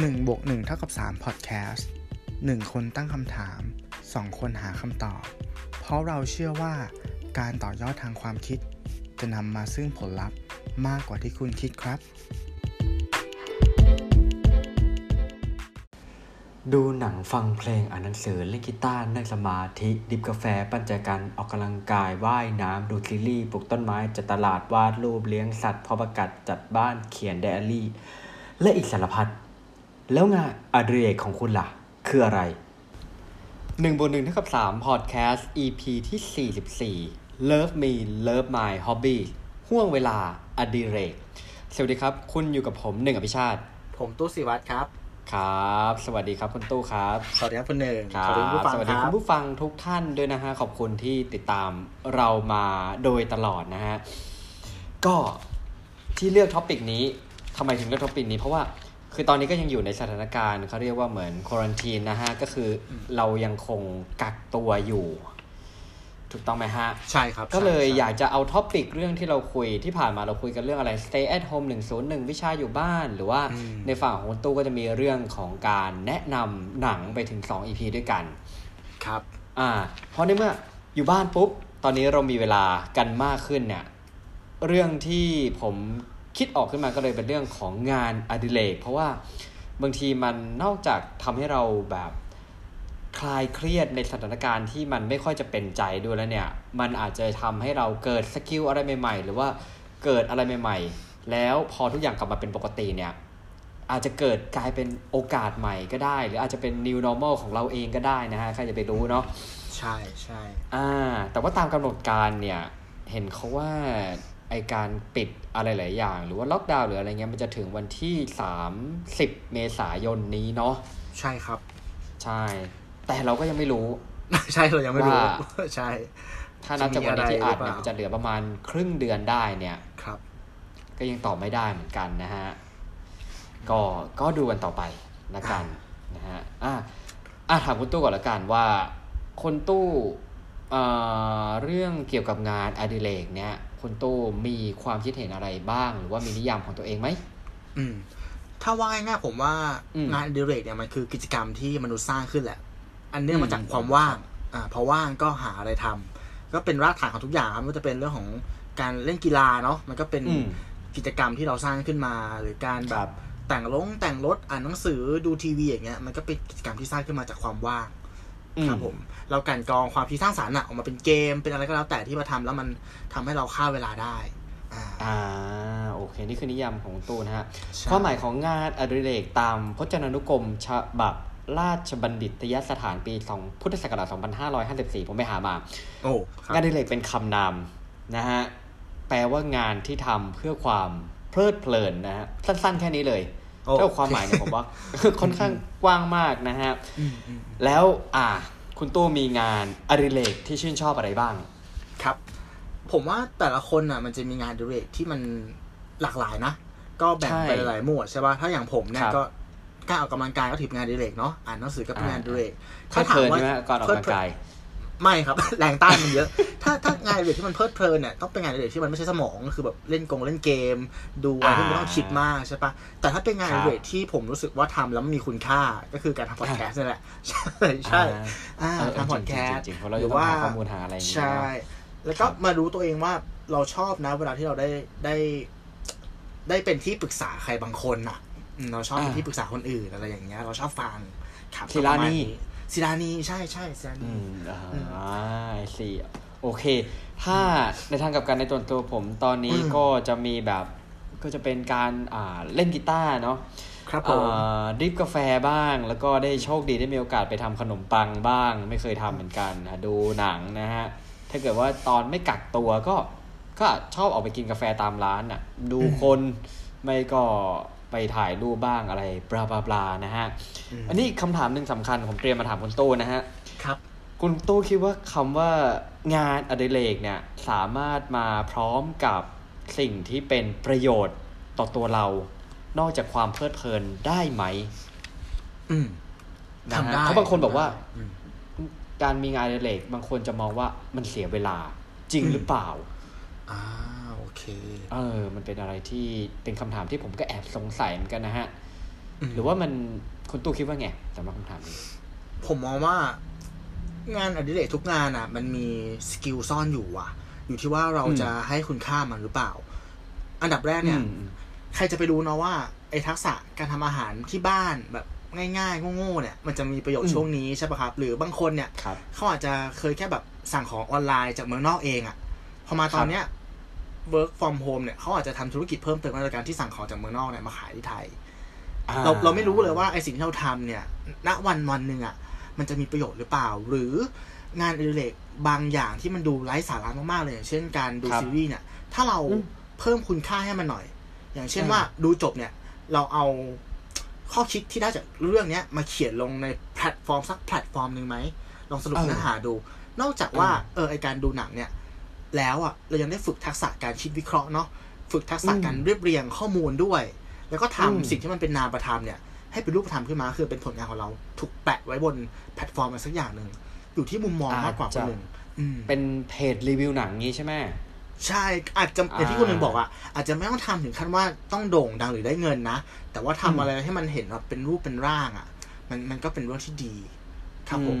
1บวก1เท่ากับ3 Podcast 1 คนตั้งคำถาม 2 คนหาคำตอบ เพราะเราเชื่อว่าการต่อยอดทางความคิด จะนำมาซึ่งผลลัพธ์มากกว่าที่คุณคิดครับ ดูหนังฟังเพลงอ่านหนังสือเล่นกีตาร์นั่งสมาธิ ดิบกาแฟปั่นจักรยานออกกำลังกายว่ายน้ำดูซีรีส์ปลูกต้นไม้จัดตลาดวาดรูปเลี้ยงสัตว์พาะประกัดจัดบ้านเขียนไดอารี่ และอีกสารพัด แล้วงานอดิเรกของคุณล่ะ คืออะไรหนึ่งบนหนึ่งเท่ากับสามพอดแคสต์ EP ที่สี่สิบสี่ Love Me Love My Hobby ห่วงเวลาอดิเรก สวัสดีครับ คุณอยู่กับผมหนึ่งอภิชาติ ผมตู้สิวัตรครับ ครับ สวัสดีครับคุณตู้ครับ สวัสดีครับคุณหนึ่งครับสวัสดีผู้ฟังสวัสดีคคุรับณผู้ฟังทุกท่านด้วยนะฮะ ขอบคุณที่ติดตามเรามาโดยตลอดนะฮะ ก็ที่เลือก topic นี้ทำไมถึงเลือก topic นี้เพราะว่า คือตอนนี้ก็ยังอยู่ในสถานการณ์เขาเรียกว่าเหมือน quarantine นะฮะ ก็คืออเรายังคงกักตัวอยู่ ถูกต้องไหมฮะ ใช่ครับ ก็เลยใช่อยากจะเอา topic เรื่องที่เราคุยที่ผ่านมาเราคุยกันเรื่องอะไร stay at home 101 วิชาอยู่บ้าน หรือว่าในฝั่งของคุณตู้ก็จะมีเรื่องของการแนะนำหนังไปถึง 2 EP ด้วยกัน ครับ อ่า เพราะในเมื่ออยู่บ้านปุ๊บ ตอนนี้เรามีเวลากันมากขึ้นเนี่ย เรื่องที่ผม คิดออกขึ้นมาก็เลยเป็นเรื่องของงานอดิเรกเพราะว่าบางทีมันนอกจากทำให้เราแบบคลายเครียดในสถานการณ์ที่มันไม่ค่อยจะเป็นใจด้วยแล้วเนี่ย มันอาจจะทำให้เราเกิดสกิลอะไรใหม่ๆ หรือว่าเกิดอะไรใหม่ ๆ แล้วพอทุกอย่างกลับมาเป็นปกติเนี่ย อาจจะเกิดกลายเป็นโอกาสใหม่ก็ได้ หรืออาจจะเป็น new normal ของเราเองก็ได้นะฮะ ใครจะไปรู้เนาะ ใช่ใช่ อ่า แต่ว่าตามกำหนดการเนี่ย เห็นเขาว่า ไอการปิดอะไรหลายอย่าง หรือว่าล็อกดาวน์หรืออะไรเงี้ยมันจะถึงวันที่ 30 เมษายนนี้เนาะใช่ครับ ใช่ แต่เราก็ยังไม่รู้ ใช่เรายังไม่รู้ว่าใช่ ถ้านับจากวันนี้ที่อัดเนี่ยจะมีอะไรหรือเปล่ามันจะเหลือประมาณครึ่งเดือนได้เนี่ยครับ ก็ยังตอบไม่ได้เหมือนกันนะฮะก็ก็ดูกันต่อไปนะกันนะฮะอะอะถามคุณตู้ก่อนละกันว่าคนตู้เอ่อเรื่องเกี่ยวกับงานอดิเรกเนี่ย คุณตู้มีความคิดเห็นอะไรบ้าง หรือว่ามีนิยามของตัวเองไหมอืม ถ้าว่าง่ายๆผมว่าอืมงานอดิเรกเนี่ยมันคือกิจกรรมที่มนุษย์สร้างขึ้นแหละ อันเนื่องอืมามจากความว่าง อ่าพอว่างก็หาอะไรทำก็เป็นรากฐานของทุกอย่างครับไม่ว่าจะเป็นเรื่องของการเล่นกีฬาเนาะมันก็เป็นอืมกิจกรรมที่เราสร้างขึ้นมา หรือการแบครับบแต่งลงแต่งรถอ่านหนังสือดูทีวีอย่างเงี้ยมันก็เป็นกิจกรรมที่สร้างขึ้นมาจากความว่าง ครับผม เรากลันกรองความคิดสร้างสรรค์อะออกมาเป็นเกมเป็นอะไรก็แล้วแต่ที่มาทำแล้วมันทำให้เราฆ่าเวลาได้อ่าอ่าโอเค นี่คือนิยามของคุณตู้นะฮะใช่ความหมายของงานอดิเรกตามพจนานุกรมฉบับราชบัณฑิตยสถานปี2พุทธศักราช2554 ผมไปหามา โอ้ครังานบอดิเรกเป็นคำนามนะฮะ แปลว่างานที่ทำเพื่อความเพลิดเพลินนะฮะ สั้นๆ แค่นี้เลย โอ้เท่าความหมายเนี่ยผมว่าค่อนข้างกว้างมากนะฮะอืมอืมแล้วอ่า คุณตู้มีงานอดิเรกที่ชื่นชอบอะไรบ้าง ครับ ผมว่าแต่ละคนอะ มันจะมีงานอดิเรกที่มันหลากหลายนะ ก็แบ่งใช่ไปหลายๆหมวดใช่ป่ะถ้าอย่างผมเนี่คยรับก็การออกกำลังกายก็ถือเป็นงานอดิเรกเนาะอ่านหนังสือก็เป็นงานอดิเรกเพลิดเพลินใช่ไหมก่อนออกกำลังกาย ไม่ครับ แรงต้านมันเยอะ ถ้าถ้างานอดิเรกที่มันเพลิดเพลินเนี่ยต้องเป็นงานอดิเรกที่มันไม่ใช่สมองก็คือแบบเล่นกงเล่นเกม ดูอะไรที่ไม่ต้องคิดมากใช่ปะแต่ถ้าเป็นงานอดิเรกที่ผมรู้สึกว่าทำแล้วมันมีคุณค่าก็คือการทำพอดแคสต์นี่แหละใช่ใช่อ่าอ่าเออเออทำพอดแคสต์จริงๆจริงๆเพราะเราจะต้องหาข้อมูลหาอะไรอย่างเงี้ยใช่ แล้วก็มารู้ตัวเองว่าเราชอบนะ เวลาที่เราได้ได้ ได้เป็นที่ปรึกษาใครบางคนอะอืมเราชอบเป็นที่ปรึกษาคนอื่นอะไรอย่างเงี้ย เราชอบฟังครับศิลานี ศิลานีใช่ใช่ศิลาอืนีมอ่าสี่ โอเค ถ้าในทางกลับกันในตัวตัวผมตอนนี้ก็จะมีแบบก็จะเป็นการอ่าเล่นกีตาร์เนาะครับผมอ่าดริฟกาแฟบ้าง แล้วก็ได้โชคดีได้มีโอกาสไปทำขนมปังบ้าง ไม่เคยทำเหมือนกันอะดูหนังนะฮะ ถ้าเกิดว่าตอนไม่กักตัวก็ก็ชอบออกไปกินกาแฟตามร้านอะ ดูคนไม่ก็ ไปถ่ายรูปบ้างอะไรบลาบลาบลานะฮะมอันนี้คำถามหนึ่งสำคัญผมเตรียมมาถามคุณตู้นะฮะ ครับ คุณตู้คิดว่าคำว่างานอดิเรกเนี่ยสามารถมาพร้อมกับสิ่งที่เป็นประโยชน์ต่อตัวเรา นอกจากความเพลิดเพลินได้ไหม อืมนะทำฮะได้เพราะบางคนบอกว่าอืมการมีงานอดิเรกบางคนจะมองว่ามันเสียเวลาจริงอืมหรือเปล่า อ่าโอ เคเออ มันเป็นอะไรที่เป็นคำถามที่ผมก็แอบสงสัยเหมือนกันนะฮะอืมหรือว่ามันคุณตู้คิดว่าไงสำหรับคำถามนี้ ผมมองว่างานอดิเรกทุกงานอะ มันมีสกิลซ่อนอยู่อะ อยู่ที่ว่าเราอืมจะให้คุณค่ามันหรือเปล่า อันดับแรกเนี่ยอืมใครจะไปรู้เนาะว่าไอ้ทักษะการทำอาหารที่บ้านแบบง่ายๆโง่ๆเนี่ยมันจะมีประโยชอืน์มช่วงนี้ใช่ปะครับ หรือบางคนเนี่ยครับเขาอาจจะเคยแค่แบบสั่งของออนไลน์จากเมืองนอกเองอะพอมาตอนเนี้ย work from home เนี่ยเขาอาจจะทำธุรกิจเพิ่มเติมในการที่สั่งของจากเมืองนอกเนี่ยมาขายที่ไทย เราเราไม่รู้เลยว่าไอสิ่งที่เราทำเนี่ย ณวันวันหนึ่งอะมันจะมีประโยชน์หรือเปล่า หรืองานอดิเรกบางอย่างที่มันดูไร้สาระมากๆเลยอย่างเช่นการดูครับซีรีส์เนี่ย ถ้าเราอืมเพิ่มคุณค่าให้มันหน่อย อย่างเช่นอ่าว่าดูจบเนี่ย เราเอาข้อคิดที่ได้จากเรื่องเนี้ยมาเขียนลงในแพลตฟอร์มสักแพลตฟอร์มหนึ่งไหมลองสรุปเออเนื้อหาดู นอกจากว่าเออเออไอ้การดูหนังเนี่ย แล้วอะเรายังได้ฝึกทักษะการคิดวิเคราะห์เนาะฝึกทักษะอืมการเรียบเรียงข้อมูลด้วย แล้วก็ทำอืมสิ่งที่มันเป็นนามประธรรมเนี่ยให้เป็นรูปธรรมขึ้นมาคือเป็นผลงานของเราถูกแปะไว้บนแพลตฟอร์มอะไรสักอย่างหนึ่งอยู่ที่มุมมองมากกว่าคนหนึ่งอืมเป็นเพจรีวิวหนังงี้ใช่ไหมใช่อาจจะอย่างที่อ่าคุณหนึ่งบอกอะอาจจะไม่ต้องทำถึงขั้นว่าต้องโด่งดังหรือได้เงินนะ แต่ว่าทำอืมอะไรให้มันเห็นว่าเป็นรูปเป็นร่างอะ มันมันก็เป็นเรื่องที่ดีครับผมอื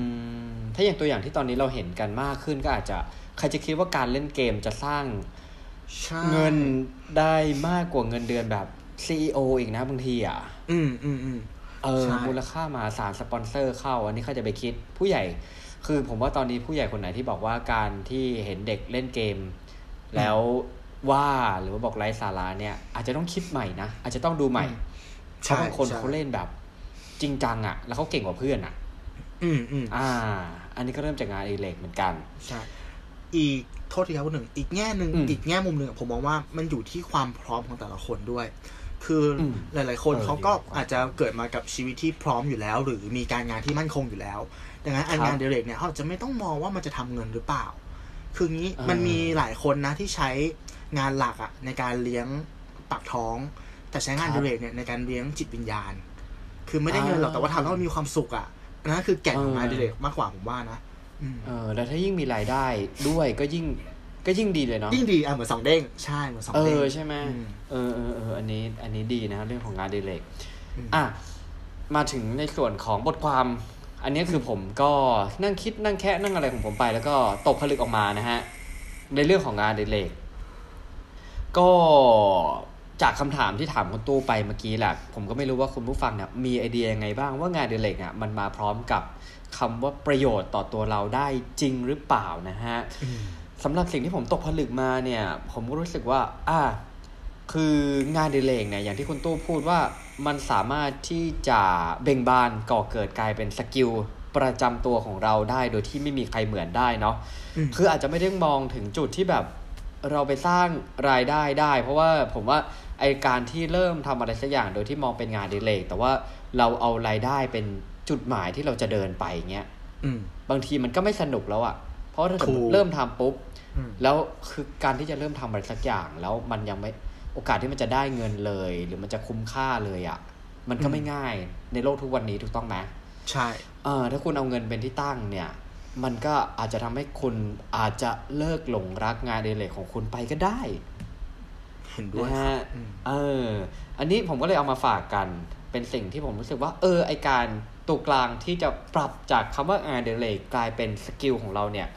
มถ้าอย่างตัวอย่างที่ตอนนี้เราเห็นกันมากขึ้นก็อาจจะใครจะคิดว่าการเล่นเกมจะสร้างใช่เงินได้มากกว่าเงินเดือนแบบ CEO อีกนะบางทีอะ อืมอืมอืมเออใช่มูลค่ามหาศาลสปอนเซอร์เข้า อันนี้ใครจะไปคิดผู้ใหญ่ คือผมว่าตอนนี้ผู้ใหญ่คนไหนที่บอกว่าการที่เห็นเด็กเล่นเกม แล้วว่าหรือว่าบอกไร้สาระเนี่ย อาจจะต้องคิดใหม่นะ อาจจะต้องดูใหม่เพราะบางคนใช่เขาเล่นแบบ จริงจังอะ แล้วเขาเก่งกว่าเพื่อนอะ อืมอืมอ่า อันนี้ก็เริ่มจากงานอดิเรกเหมือนกันใช่ อีกโทษทีครับคุณหนึ่งอีกแง่หนึ่งอืมอีกแง่มุมหนึ่งอะผมมองว่ามันอยู่ที่ความพร้อมของแต่ละคนด้วย คืออมหลาย ๆ คนเออเขาก็ดีกว่าอาจจะเกิดมากับชีวิตที่พร้อมอยู่แล้ว หรือมีการงานที่มั่นคงอยู่แล้ว ดังนั้นอันครับงานเดเรกเนี่ยเขาอาจจะไม่ต้องมองว่ามันจะทำเงินหรือเปล่า คืองี้เออมันมีหลายคนนะที่ใช้งานหลักอะในการเลี้ยงปากท้อง แต่ใช้งานครัเดบเรกเนี่ยในการเลี้ยงจิตวิญญาณ คือไม่ได้เงินหรอกแต่ว่าทำแล้วมันมีความสุขอะอันนั้นคือแก่นของงานเออเดเรกมากกว่าผมว่านะอืม เออแล้วถ้ายิ่งมีรายได้ด้วยก็ยิ่งก็ยิ่งดีเลยเนาะยิ่งดีอะเหมือนสองเด้งใช่เหมือนสองเอเด้งอใช่ไหมอืมเออเออเอออันนี้อันนี้ดีนะครับเรื่องของงานอดิเรกอืมอะมาถึงในส่วนของบทความ อันนี้คือผมก็นั่งคิดนั่งแคะนั่งอะไรของผมไป แล้วก็ตกผลึกออกมานะฮะในเรื่องของงานอดิเรกก็ จากคำถามที่ถามคุณตู้ไปเมื่อกี้แหละผมก็ไม่รู้ว่าคุณผู้ฟังเนี่ยมีไอเดียยังไงบ้างว่างานอดิเรกอะมันมาพร้อมกับคำว่าประโยชน์ต่อตัวเราได้จริงหรือเปล่านะฮะอืมสำหรับสิ่งที่ผมตกผลึกมาเนี่ย ผมก็รู้สึกว่า อ่า คืองานอดิเลกเนี่ยอย่างที่คุณตู้พูดว่ามันสามารถที่จะเบ่งบานก่อเกิดกลายเป็นสกิลประจำตัวของเราได้โดยที่ไม่มีใครเหมือนได้เนาะอืมคืออาจจะไม่ได้มองถึงจุดที่แบบเราไปสร้างรายได้ได้ เพราะว่าผมว่าไอการที่เริ่มทำอะไรสักอย่างโดยที่มองเป็นงานอดิเลกแต่ว่าเราเอารายได้เป็นจุดหมายที่เราจะเดินไปเงี้ยอืมบางทีมันก็ไม่สนุกแล้วอะเพราะถ้าสมมถูติกเริ่มทำปุ๊บอืมแล้วคือการที่จะเริ่มทำอะไรสักอย่าง แล้วมันยังไม่โอกาสที่มันจะได้เงินเลย หรือมันจะคุ้มค่าเลยอะ่ะ มันก็ไม่ง่ายในโลกทุกวันนี้ถูกต้องไหมใช่เออถ้าคุณเอาเงินเป็นที่ตั้งเนี่ย มันก็อาจจะทำให้คุณอาจจะเลิกหลงรักงานอดิเรกของคุณไปก็ได้ เห็นด้วยนะครัฮะบอืมเออ อันนี้ผมก็เลยเอามาฝากกัน เป็นสิ่งที่ผมรู้สึกว่า เออ ไอการตัวกลางที่จะปรับจากคำว่างานอดิเรกกลายเป็นสกิลของเราเนี่ย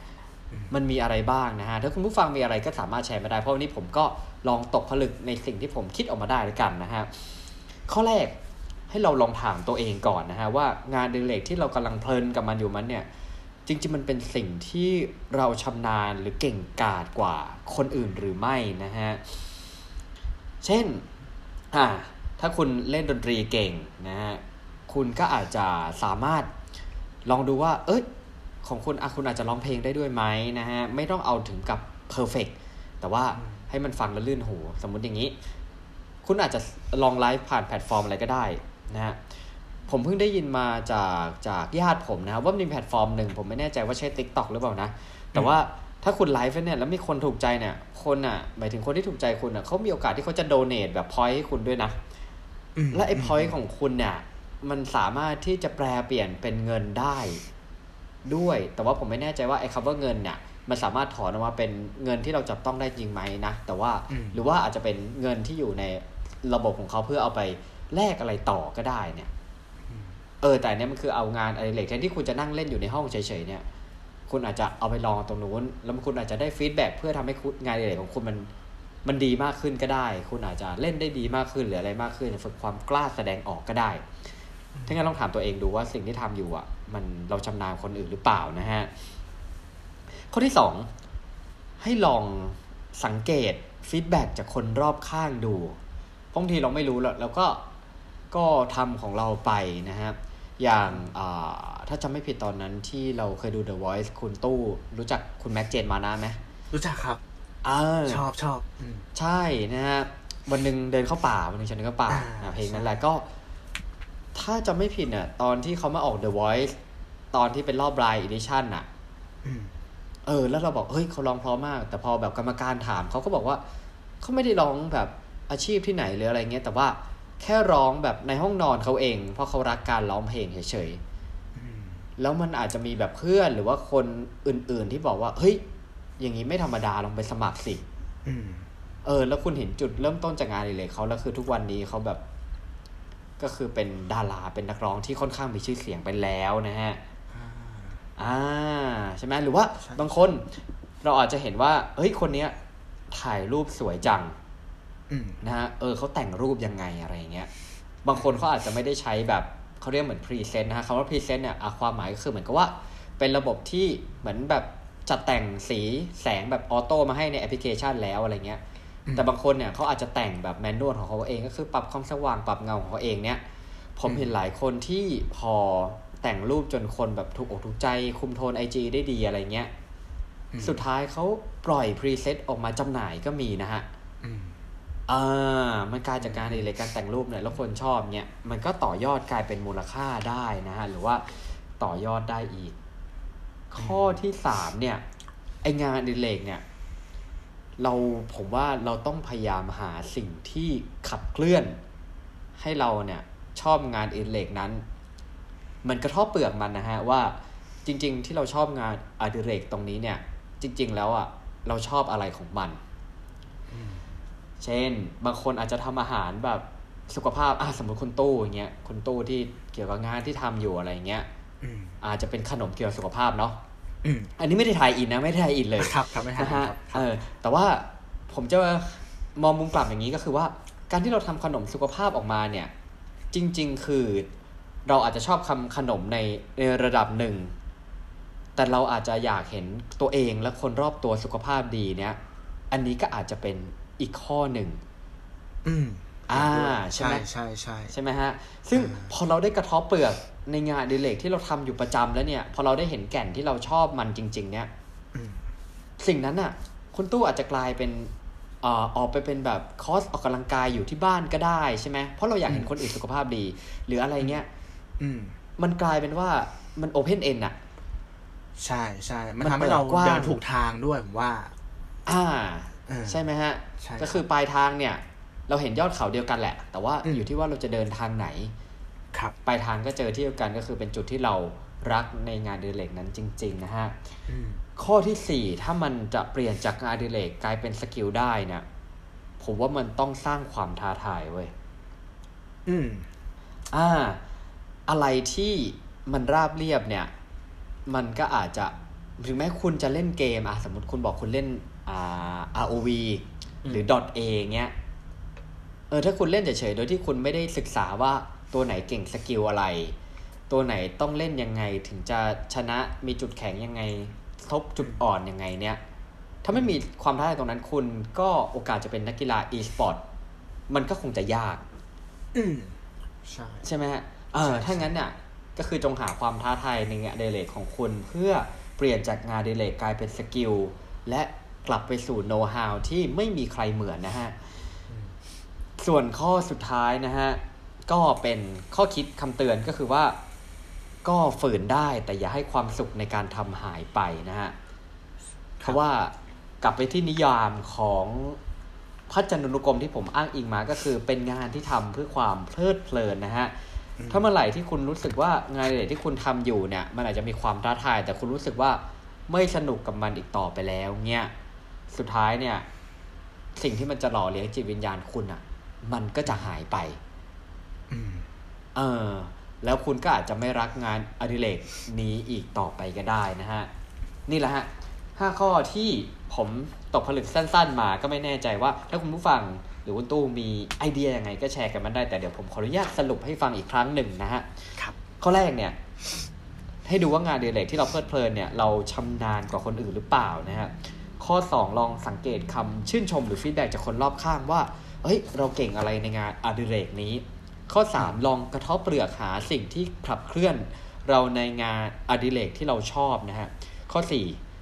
มันมีอะไรบ้างนะฮะ ถ้าคุณผู้ฟังมีอะไรก็สามารถแชร์มาได้ เพราะวันนี้ผมก็ลองตกผลึกในสิ่งที่ผมคิดออกมาได้แล้วกันนะฮะ ข้อแรกให้เราลองถามตัวเองก่อนนะฮะว่างานอดิเรกที่เรากำลังเพลินกับมันอยู่มันเนี่ยจริงๆมันเป็นสิ่งที่เราชำนาญหรือเก่งกาจกว่าคนอื่นหรือไม่นะฮะ เช่นอ่าถ้าคุณเล่นดนตรีเก่งนะฮะคุณก็อาจจะสามารถลองดูว่า เอ้ยของคุณอะคุณอาจจะร้องเพลงได้ด้วยไหมนะฮะไม่ต้องเอาถึงกับ perfect แต่ว่าให้มันฟังแล้วลื่นหู สมมุติอย่างนี้ คุณอาจจะลองไลฟ์ผ่านแพลตฟอร์มอะไรก็ได้นะฮะผมเพิ่งได้ยินมาจากจากญาติผมนะครับว่ามีแพลตฟอร์มหนึ่งผมไม่แน่ใจว่าใช่ TikTok หรือเปล่านะ แต่ว่า ถ้าคุณไลฟ์เนี่ยแล้วมีคนถูกใจเนี่ย คนอะหมายถึงคนที่ถูกใจคุณอะเขามีโอกาสที่เขาจะโดเน a แบบพอยต์ให้คุณด้วยนะมและไอ้พอยต์ของคุณเนี่ย มันสามารถที่จะแปลเปลี่ยนเป็นเงินได้ด้วย แต่ว่าผมไม่แน่ใจว่าไอ้คำว่าเงินเนี่ยมันสามารถถอนออกมาเป็นเงินที่เราจับต้องได้จริงไหมนะ แต่ว่าอืมหรือว่าอาจจะเป็นเงินที่อยู่ในระบบของเขาเพื่อเอาไปแลกอะไรต่อก็ได้เนี่ย เออแต่อันเนี้ยมันคือเอางานอะไรเล็กแทนที่คุณจะนั่งเล่นอยู่ในห้องเฉยๆเนี่ย คุณอาจจะเอาไปลองตรงนู้น แล้วคุณอาจจะได้ feedback เพื่อทำให้งานอะไรของคุณมันมันดีมากขึ้นก็ได้ คุณอาจจะเล่นได้ดีมากขึ้นหรืออะไรมากขึ้นฝึกความกล้าแสดงออกก็ได้ถ้างั้นลองถามตัวเองดูว่าสิ่งที่ทำอยู่อะ มันเราชำนาญกว่าคนอื่นหรือเปล่านะฮะข้อที่สองให้ลองสังเกต feedback จากคนรอบข้างดูบางทีเราไม่รู้แล้วเราก็ก็ทำของเราไปนะครับ อย่างถ้าจำไม่ผิดตอนนั้นที่เราเคยดู The Voice คุณตู้รู้จักคุณแม็กเจนมานะไหมรู้จักครับเออชอบชอบใช่นะฮะวันหนึ่งเดินเข้าป่าวันหนึ่งฉันเดินเข้าป่าอ่าเพลงนั้นแหละก็ ถ้าจะไม่ผิดเนี่ยตอนที่เขามาออก The Voice ตอนที่เป็นรอบ Blind Edition น่ะอืมเออ แล้วเราบอก เฮ้ยเขาร้องเพราะมาก แต่พอแบบกรรมการถามเขาก็บอกว่าเขาไม่ได้ร้องแบบอาชีพที่ไหนหรืออะไรเงี้ยแต่ว่า แค่ร้องแบบในห้องนอนเขาเอง เพราะเขารักการร้องเพลงเฉยๆแล้วมันอาจจะมีแบบเพื่อนหรือว่าคนอื่นๆที่บอกว่า เฮ้ย อย่างนี้ไม่ธรรมดาลองไปสมัครสิอืมเออ แล้วคุณเห็นจุดเริ่มต้นจากงานอดิเลยเขาแล้วคือทุกวันนี้เขาแบบ ก็คือเป็นดาราเป็นนักร้องที่ค่อนข้างมีชื่อเสียงไปแล้วนะฮะอ่าใช่ไหมหรือว่าใช่บางคนเราอาจจะเห็นว่า เฮ้ยคนเนี้ยถ่ายรูปสวยจังอืม นะฮะเออเขาแต่งรูปยังไงอะไรอย่างเงี้ยบางคนเขาอาจจะไม่ได้ใช้แบบเขาเรียกเหมือน preset นะฮะคำว่า preset เนี่ยอะความหมายก็คือเหมือนกับว่า เป็นระบบที่เหมือนแบบจัดแต่งสีแสงแบบ auto มาให้ในแอปพลิเคชันแล้วอะไรเงี้ยอืมแต่บางคนเนี่ยเขาอาจจะแต่งแบบ manual ของเขาเองก็คือปรับความสว่างปรับเงาของเขาเองเนี่ย ผมเห็นหลายคนที่พอแต่งรูปจนคนแบบถูกอกถูกใจคุมโทนไอจได้ดีอะไรเงี้ยอืมสุดท้ายเขาปล่อยพรีเซตออกมาจำหน่ายก็มีนะฮะ อ่ามันกลายจากการอะไรการแต่งรูปเนี่ยแล้วคนชอบเนี่ยมันก็ต่อยอดกลายเป็นมูลค่าได้นะฮะหรือว่าต่อยอดได้อีก ข้อที่สามเนี่ยไองานอดิเรกเนี่ยเราผมว่าเราต้องพยายามหาสิ่งที่ขับเคลื่อน ให้เราเนี่ยชอบงานอดิเรกนั้น มันกระทบเปลือกมันนะฮะว่าจริง ๆ ที่เราชอบงานอดิเรกตรงนี้เนี่ย จริง ๆ แล้วอะเราชอบอะไรของมัน เช่น บางคนอาจจะทำอาหารแบบสุขภาพอะสมมติคุณตู้อย่างเงี้ยคุณตู้ที่เกี่ยวกับงานที่ทำอยู่อะไรเงี้ยอืมอาจจะเป็นขนมเกี่ยวกับสุขภาพเนาะอืมอันนี้ไม่ได้ทายอินนะ ไม่ได้ทายอินเลยครับครับไม่ทันนะคฮะรับเออแต่ว่าผมจะมองมุมกลับอย่างนี้ก็คือว่า การที่เราทำขนมสุขภาพออกมาเนี่ย จริง ๆ คือเราอาจจะชอบคำขนมในในระดับหนึ่ง แต่เราอาจจะอยากเห็นตัวเองและคนรอบตัวสุขภาพดีเนี่ย อันนี้ก็อาจจะเป็น อีกข้อหนึ่งอืมอ่าใช่ใช่ไหมใช่ใช่ใช่ไหมฮะ ซึ่งพอเราได้กระเทบเปลือกในงานอดิเลกที่เราทำอยู่ประจำแล้วเนี่ย พอเราได้เห็นแก่นที่เราชอบมันจริง ๆ เนี่ยอืมสิ่งนั้นน่ะ คุณตู้อาจจะกลายเป็นเอ่อออกไปเป็นแบบคอร์สออกกำลังกายอยู่ที่บ้านก็ได้ใช่ไหมเพราะเราอยากเห็นคนอื่นสุขภาพดี หรืออะไรเงี้ยอืมมันกลายเป็นว่ามันโอเพนเอ็นอะใช่ใช่มันมันทำให้เราเปิดกว้างเดินถูกทางด้วยผมว่า อ่าเออใช่ไหมฮะใช่ ก็คือปลายทางเนี่ย เราเห็นยอดเขาเดียวกันแหละ แต่ว่าอืมอยู่ที่ว่าเราจะเดินทางไหน ครับ ปลายทางก็เจอที่เดียวกันก็คือเป็นจุดที่เรารักในงานอดิเรกนั้นจริง ๆ นะฮะอืมข้อที่สี่ถ้ามันจะเปลี่ยนจากงานอดิเรกกลายเป็นสกิลได้เนี่ยผมว่ามันต้องสร้างความท้าทายเว้ยอืม อ่า อะไรที่มันราบเรียบเนี่ย มันก็อาจจะถึงแม้คุณจะเล่นเกมอะสมมติคุณบอกคุณเล่นอ่า ROV หรือ .A เงี้ยเออถ้าคุณเล่นเฉยๆโดยที่คุณไม่ได้ศึกษาว่าตัวไหนเก่ง skill อะไร ตัวไหนต้องเล่นยังไงถึงจะชนะมีจุดแข็งยังไง กลบจุดอ่อนยังไงเนี่ยถ้าไม่มีความท้าทายตรงนั้นคุณก็โอกาสจะเป็นนักกีฬา e-sport มันก็คงจะยาก อืมใช่ใช่ไหมฮะเออถ้างั้นเนี่ยก็คือจงหาความท้าทายในงานอดิเรกของคุณ เพื่อเปลี่ยนจากงานอดิเรกกลายเป็น skill และ กลับไปสู่โน้ตฮาวที่ไม่มีใครเหมือนนะฮะ ส่วนข้อสุดท้ายนะฮะ ก็เป็นข้อคิดคำเตือนก็คือว่า ก็ฝืนได้แต่อย่าให้ความสุขในการทำหายไปนะฮะ เพราะว่ากลับไปที่นิยามของพระจันทรุกรมที่ผมอ้างอิงมาก็คือเป็นงานที่ทำเพื่อความเพลิดเพลินนะฮะถ้าเมื่อไหร่ที่คุณรู้สึกว่างานอดิเรกที่คุณทำอยู่เนี่ย มันอาจจะมีความท้าทาย แต่คุณรู้สึกว่าไม่สนุกกับมันอีกต่อไปแล้วเนี่ย สุดท้ายเนี่ย สิ่งที่มันจะหล่อเลี้ยงจิตวิญญาณคุณอะ มันก็จะหายไปอืมเออ แล้วคุณก็อาจจะไม่รักงานอดิเรกนี้อีกต่อไปก็ได้นะฮะ นี่แหละฮะห้าข้อที่ผมตกผลึกสั้น ๆ มาก็ไม่แน่ใจว่า ถ้าคุณผู้ฟังหรือคุณตู้มีไอเดียยังไงก็แชร์กันมาได้แต่เดี๋ยวผมขออนุญาตสรุปให้ฟังอีกครั้งหนึ่งนะฮะครับข้อแรกเนี่ย ให้ดูว่างานอดิเรกที่เราเพลิดเพลินเนี่ย เราชำนาญกว่าคนอื่นหรือเปล่านะฮะ ข้อ 2 ลองสังเกตคำชื่นชมหรือ feedback จากคนรอบข้างว่าเฮ้ยเราเก่งอะไรในงานอดิเรกนี้ ข้อ 3 ลองกะเทาะเปลือกหาสิ่งที่ขับเคลื่อน เราในงานอดิเรกที่เราชอบนะฮะข้อ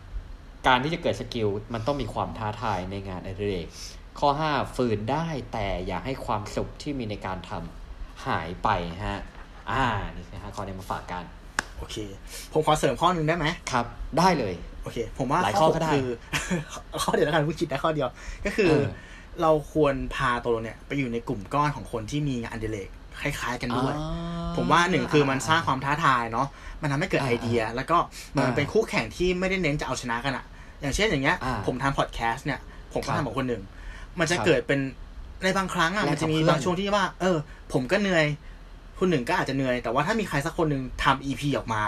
4 การที่จะเกิด skill มันต้องมีความท้าทายในงานอดิเรกข้อ 5 ฝืนได้แต่อย่าให้ความสุขที่มีในการทำหายไปฮะอ่านี่คือห้าข้อนี้มาฝากกัน โอเค ผมขอเสริมข้อหนึ่งได้ไหมครับ ได้เลย โอเค ผมว่าหลายข้อก็ได้คือข้อเดียวแล้วกันพูดคิดได้ข้อเดียว ก็คือเออเราควรพาตัวเราเนี่ยไปอยู่ในกลุ่มก้อนของคนที่มีงานอดิเรกคล้ายๆกันด้วยอ่ผมว่าหนึ่งคือมันสร้างความท้าทายเนาะมันทำให้เกิดอ่าไอเดีย แล้วก็เหมือนอ่าเป็นคู่แข่งที่ไม่ได้เน้นจะเอาชนะกันอะอย่างเช่นอย่างเงี้ยอ่าผมทำพอดแคสต์เนี่ย ผมก็ครับทำกับคนหนึ่ง มันจะครับเกิดเป็นในบางครั้งอะแรงมันจะมีขับเคลื่อนบางช่วงที่ว่า เออ ผมก็เหนื่อย คุณหนึ่งก็อาจจะเหนื่อยแต่ว่าถ้ามีใครสักคนหนึ่งทำอีพีออกมา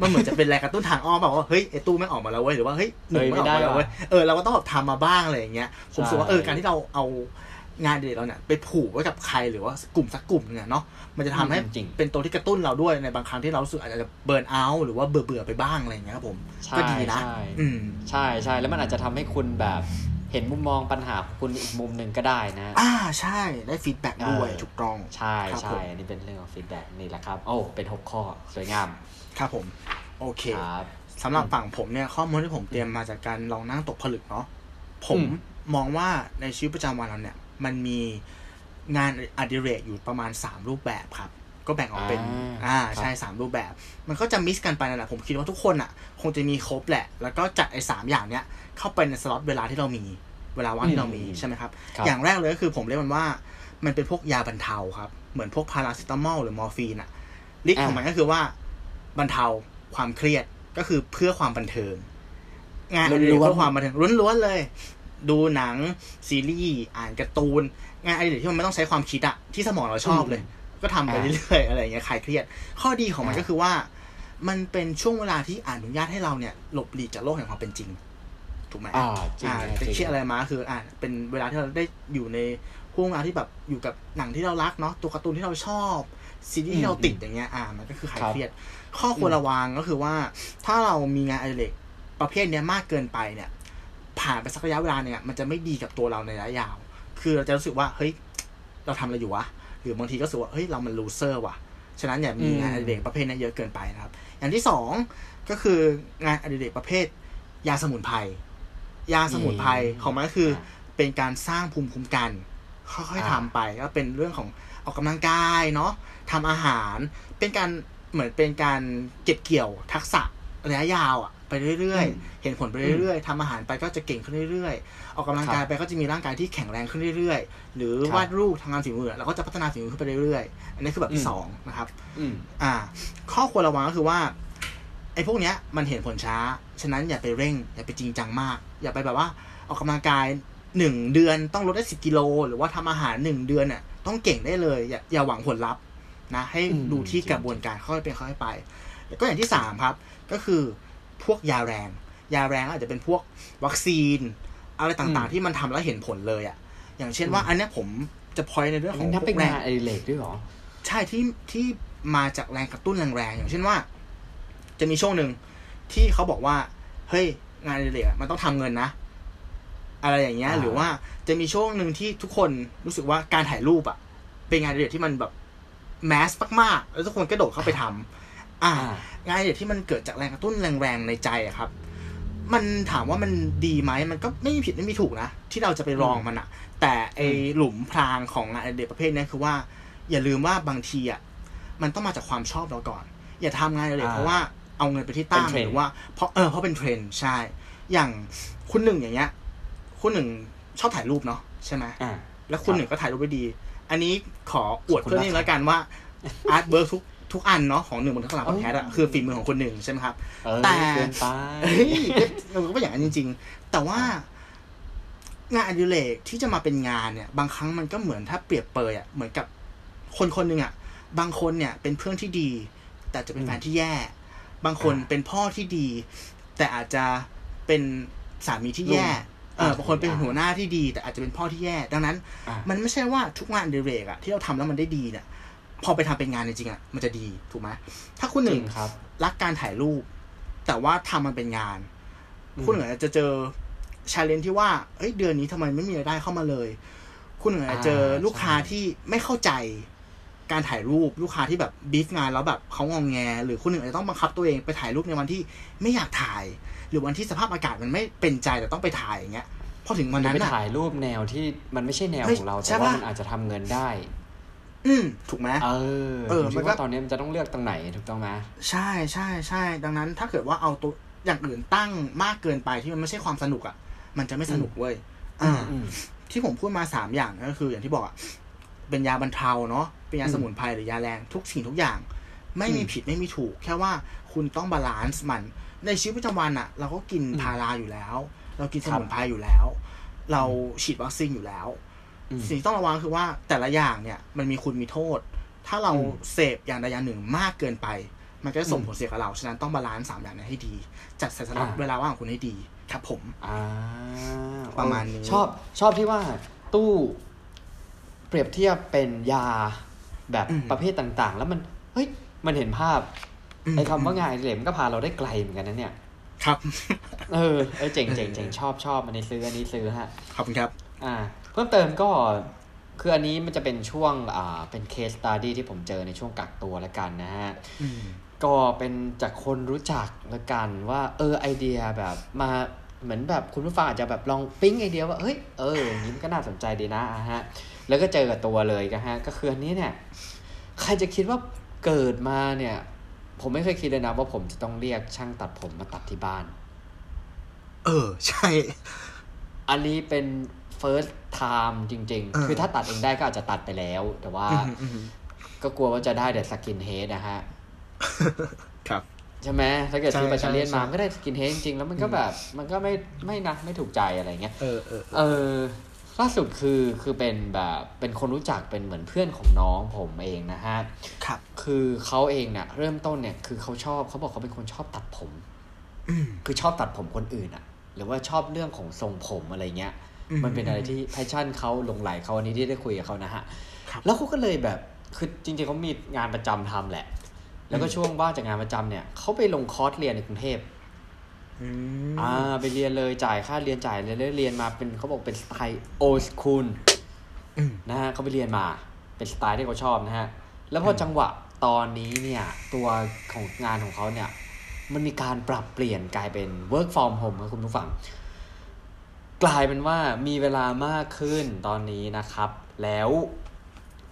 มันเหมือนจะเป็นแรงกระตุ้นทางอ้อมแบบว่าเฮ้ยไอ้ตู้ไม่งออกมาแล้วเว้ยหรือว่าเฮ้ยหนึ่งไม่งออกมาแล้วเว้ยเออเราก็ต้องแบบทำมาบ้างอะไรอย่างเงี้ยผมรู้สึกว่าเออการที่เราเอางานอดิเรกเราเนี่ยไปผูกไว้กับใครหรือว่ากลุ่มสักกลุ่มหนึงอะเนาะมันจะทำให้อืมจริงเป็นตัวที่กระตุ้นเราด้วยในบางครั้งที่เรารู้สึกอาจจะเบิร์นเอาท์หรือว่าเบื่อเบื่อๆไปบ้างอะไรอย่างเงี้ยครับผมใช่ก็ดีนะใช่อืมใช่ใช่แล้วมันอาจจะทำให้คุณแบบ เห็นมุมมองปัญหาของคุณอีกมุมหนึ่งก็ได้นะ อ่าใช่ได้ feedback ด้วยเออถูกต้อง ใช่ครับใช่ผมอันนี้เป็นเรื่องของ feedback นี่แหละครับ โอ้เป็นหกข้อสวยงาม ครับผม โอเคครับสำหรับฝั่งผมเนี่ยข้อมูลที่ผมเตรียมมาจากการลองนั่งตกผลึกเนาะผมอืมมองว่าในชีวิตประจำวันเราเนี่ย มันมีงานอดิเรกอยู่ประมาณ3รูปแบบครับ ก็แบ่งออกเป็นอ่าอ่าใช่สามรูปแบบ มันก็จะ mix กันไปนั่นแหละผมคิดว่าทุกคนอะ คงจะมีครบแหละ แล้วก็จัดไอ้สามอย่างเนี้ยเข้าไปในสล็อตเวลาที่เรามีเวลาว่างที่เรามีอืมใช่ไหมครับครับ อย่างแรกเลยก็คือผมเรียกมันว่ามันเป็นพวกยาบรรเทาครับ เหมือนพวกพาราเซตามอลหรือมอร์ฟีนอะฤทธิ์ของมันก็คือว่าบรรเทาความเครียดก็คือเพื่อความบันเทิงงานอดิเรกล้วนๆเพื่อความบันเทิงล้วนๆเลย ดูหนังซีรีส์อ่านการ์ตูนงานอดิเรกที่มันไม่ต้องใช้ความคิดอะที่สมองเราชอบเลย ก็ทำไปอ่าเรื่อยๆอะไรอย่างเงี้ยคลายเครียด ข้อดีของมันอ่าก็คือว่า มันเป็นช่วงเวลาที่อนุญาตให้เราเนี่ยหลบหลีกจากโลกแห่งความเป็นจริง ถูกไหมอ่าจริงอ่านะไปจริงเครียดอะไรมาคืออ่าเป็นเวลาที่เราได้อยู่ในห่วงเวลาที่แบบอยู่กับหนังที่เรารักเนาะตัวการ์ตูนที่เราชอบซีรีส์ที่เราติดอย่างเงี้ยอ่ามันก็คือคลายครับเครียด ข้อควรระวังก็คือว่า ถ้าเรามีงานอดิเรกประเภทเนี้ยมากเกินไปเนี่ย ผ่านไปสักระยะเวลาเนี่ยมันจะไม่ดีกับตัวเราในระยะยาว คือเราจะรู้สึกว่าเฮ้ยเราทำอะไรอยู่วะ หรือบางทีก็รู้สึกว่าเฮ้ยเรามันลูเซอร์ว่ะ ฉะนั้นอย่ามีอืมงานอดิเรกประเภทนี้เยอะเกินไปนะครับ อย่างที่สองก็คืองานอดิเรกประเภท ยาสมุนไพรยาสมุนไพรของมันก็คืออเป็นการสร้างภูมิคุ้มกัน ค่อยๆทำไปก็เป็นเรื่องของออกกำลังกายเนาะทำอาหารเป็นการเหมือนเป็นการเก็บเกี่ยวทักษะระยะยาวอะ ไปเรื่อยอืมๆเห็นผลไปเรื่อยๆทำอาหารไปก็จะเก่งขึ้นเรื่อยๆ ออกกำลังกายไปก็จะมีร่างกายที่แข็งแรงขึ้นเรื่อยๆ หรือครับวาดรูปทำงานฝีมือเราก็จะพัฒนาฝีมือขึ้นไปเรื่อยๆ อันนี้คือแบบอืที่มสองนะครับอืมอ่า ข้อควรระวังก็คือว่าไอ้พวกเนี้ยมันเห็นผลช้า ฉะนั้นอย่าไปเร่ง อย่าไปจริงจังมาก อย่าไปแบบว่า ออกกำลังกายหนึ่งเดือนต้องลดได้สิบกิโล หรือว่าทำอาหารหนึ่งเดือนเนี่ยต้องเก่งได้เลย อย่าอย่าหวังผลลัพธ์นะ ให้อืมดูที่จริงกระบวนการค่อยเป็นค่อยไปแล้วก็อย่างที่สามครับ ก็คือ พวกยาแรง ยาแรงอาจจะเป็นพวกวัคซีน อะไรต่างๆ ที่มันทำแล้วเห็นผลเลยอะอย่างเช่นว่าอันเนี้ยผมจะพอยในเรื่องขอัอนงนี้นับพวเป็นกแรงงานอดิเรกด้วยเหรอ ใช่ที่ที่มาจากแรงกระตุ้นแรงๆอย่างเช่นว่า จะมีช่วงหนึ่งที่เขาบอกว่าเฮ้ยงานอดิเรกอะมันต้องทำเงินนะ อะไรอย่างเงี้ยอ่าหรือว่าจะมีช่วงหนึ่งที่ทุกคนรู้สึกว่าการถ่ายรูปอะเป็นงานอดิเรกที่มันแบบแมสมากๆแล้วทุกคนกระโดดเข้าไปทำอ่า อ่างานอดิเรกที่มันเกิดจากแรงกระตุ้นแรงๆในใจอะครับ มันถามว่ามันดีไหมมันก็ไม่มีผิดไม่มีถูกนะ ที่เราจะไปลองมันอะแต่ไอหลุมพรางของงานอดิเรกประเภทเนี้ยคือว่า อย่าลืมว่าบางทีอะมันต้องมาจากความชอบเราก่อน อย่าทำงานอดิเรกอ่าเพราะว่าเอาเงินไปที่ตั้งเป็นเทรนด์หรือว่าเพราะเออเพราะเป็นเทรนด์ใช่ อย่างคุณหนึ่งอย่างเงี้ย คุณหนึ่งชอบถ่ายรูปเนาะใช่ไหมอ่าแล้วคุณครับหนึ่งก็ถ่ายรูปไว้ดี อันนี้ขออวดขอบคุณเพื่อนนี่มากแล้วกันว่าอาร์ตเบิร์กทุก ทุกอันเนาะของหนึ่งบนข้างหลังเอ้พอยดแคสต์อะคือฝีมือของคนหนึ่งใช่ไหมครับเออแต่เกินไปเฮ้ยมันก็เป็นอย่างนั้นจริง ๆ แต่ว่างานอดิเรกที่จะมาเป็นงานเนี่ย บางครั้งมันก็เหมือนถ้าเปรียบเปรยอะเหมือนกับคนคนหนึ่งอะบางคนเนี่ยเป็นเพื่อนที่ดี แต่จะเป็นแฟนที่แย่ บางคนเป็นพ่อที่ดี แต่อาจจะเป็นสามีที่แย่เออบางคนเป็นหัวหน้าที่ดี แต่อาจจะเป็นพ่อที่แย่ ดังนั้นอะมันไม่ใช่ว่าทุกงานอดิเรกอะที่เราทำแล้วมันได้ดีเนี่ย พอไปทำเป็นงานจริงๆอะมันจะดีถูกไหมถ้าคุณหจนึ่ริงงครับ รักการถ่ายรูป แต่ว่าทำมันเป็นงานอืมคุณหนึ่งอาจจะเจอชาเลนที่ว่าเอ้ยเดือนนี้ทำไมไม่มีรายได้เข้ามาเลย คุณหนึ่งอาจจะเจอลูกค้าที่ไม่เข้าใจการถ่ายรูปลูกค้าที่แบบบีฟงานแล้วแบบเขางองแง หรือคุณหนึ่งอาจจะต้องบังคับตัวเองไปถ่ายรูปในวันที่ไม่อยากถ่าย หรือวันที่สภาพอากาศมันไม่เป็นใจแต่ต้องไปถ่ายอย่างเงี้ยพอถึงวันมันนั้นไปอะถ่ายรูปแนวที่มันไม่ใช่แนวไม่ของเราใช่แต่ว่าปะมันอาจจะทำเงินได้ อืมถูกไหมเออเอออยู่มันที่ก็ว่าตอนนี้มันจะต้องเลือกตรงไหนถูกต้องไหมใช่ใช่ใช่ดังนั้นถ้าเกิดว่าเอาตัวอย่างอื่นตั้งมากเกินไปที่มันไม่ใช่ความสนุกอะ่ะ มันจะไม่สนุกเว้ยอ่าอืมที่ผมพูดมาสามอย่างก็คือ อย่างที่บอกอะเป็นยาบรรเทาเนาะเป็นยาอืมสมุนไพรหรือยาแรงทุกสิ่งทุกอย่าง ไม่มีอืมผิดไม่มีถูก แค่ว่าคุณต้องบาลานซ์มัน ในชีวิตประจำวันอะเราก็กินอืมพาราอยู่แล้ว เรากินคสรับสมุนไพรอยู่แล้ว เราฉีดวัคซีนอยู่แล้วอืม สิ่งที่ต้องระวังคือว่าแต่ละอย่างเนี่ยมันมีคุณมีโทษ ถ้าเราอืมเสพอย่างใดอย่างหนึ่งมากเกินไป มันก็จะส่งอืมผลเสียกับเรา ฉะนั้นต้อง balance สามอย่างนี้ให้ดี จัดสรรสล็อตอ่าเวลาว่างของคุณให้ดีครับผมอ่าประมาณนี้ชอบชอบที่ว่าตู้เปรียบเทียบเป็นยาแบบอืมประเภทต่างๆ แล้วมันเฮ้ยมันเห็นภาพอืมไอ้คำว่างานอดิเหลมก็พาเราได้ไกลเหมือนกันนะเนี่ย ครับ เออเออเจ๋งเจ๋งเจ๋งชอบชอบอันนี้ซื้ออันนี้ซื้อฮะขอบคุณครับ อ่า เพิ่มเติมก็คืออันนี้มันจะเป็นช่วงอ่าเป็นเคสตัดดี้ที่ผมเจอในช่วงกักตัวละกันนะฮะอืมก็เป็นจากคนรู้จักละกันว่า เออไอเดียแบบมาเหมือนแบบคุณผู้ฟังอาจจะแบบลองปิ๊งไอเดียว่าเฮ้ยเอออย่างนี้มันก็น่าสนใจดีนะอะฮะแล้วก็เจอกับตัวเลยก็ฮะก็คืออันนี้เนี่ย ใครจะคิดว่าเกิดมาเนี่ย ผมไม่เคยคิดเลยนะว่าผมจะต้องเรียกช่างตัดผมมาตัดที่บ้าน เออ ใช่ อันนี้เป็น first time จริงเออๆคือถ้าตัดเองได้ก็อาจจะตัดไปแล้ว แต่ว่าอืมอืมอืมก็กลัวว่าจะได้แต่ skinhead นะฮะ ครับ ใช่ไหมถ้าเกิดใช่ซื้อปัตตาเลี่ยนใช่มาใช่ก็ได้ skinhead จริง ๆ แล้วมันก็แบบ มันก็ไม่ไม่นะไม่ถูกใจอะไรเงี้ย เออเออเอเอออล่าสุดคือคือเป็นแบบเป็นคนรู้จักเป็นเหมือนเพื่อนของน้องผมเองนะฮะ ครับ คือเขาเองเนี่ยเริ่มต้นเนี่ยคือเขาชอบเขาบอกเขาเป็นคนชอบตัดผมอืมคือชอบตัดผมคนอื่นอะหรือว่าชอบเรื่องของทรงผมอะไรเงี้ยอื มมันเป็นอะไรที่แพชชั่นเขาหลงไหลเขาอันนี้ที่ได้คุยกับเขานะฮะครับแล้วเขาก็เลยแบบคือจริงๆเขามีงานประจำทำแหละ แล้วก็อืมช่วงว่างจากงานประจำเนี่ยเขาไปลงคอร์สเรียนในกรุงเทพอืมอ่าไปเรียนเลยจ่ายค่าเรียนจ่ายเลยแล้วเรียนมาเป็นเขาบอกเป็นสไตล์ old school อืมนะฮะเขาไปเรียนมาเป็นสไตล์ที่เขาชอบนะฮะ แล้วพอจังหวะตอนนี้เนี่ย ตัวของงานของเขาเนี่ย มันมีการปรับเปลี่ยนกลายเป็น work from home ครับคุณผู้ฟัง กลายเป็นว่ามีเวลามากขึ้นตอนนี้นะครับ แล้ว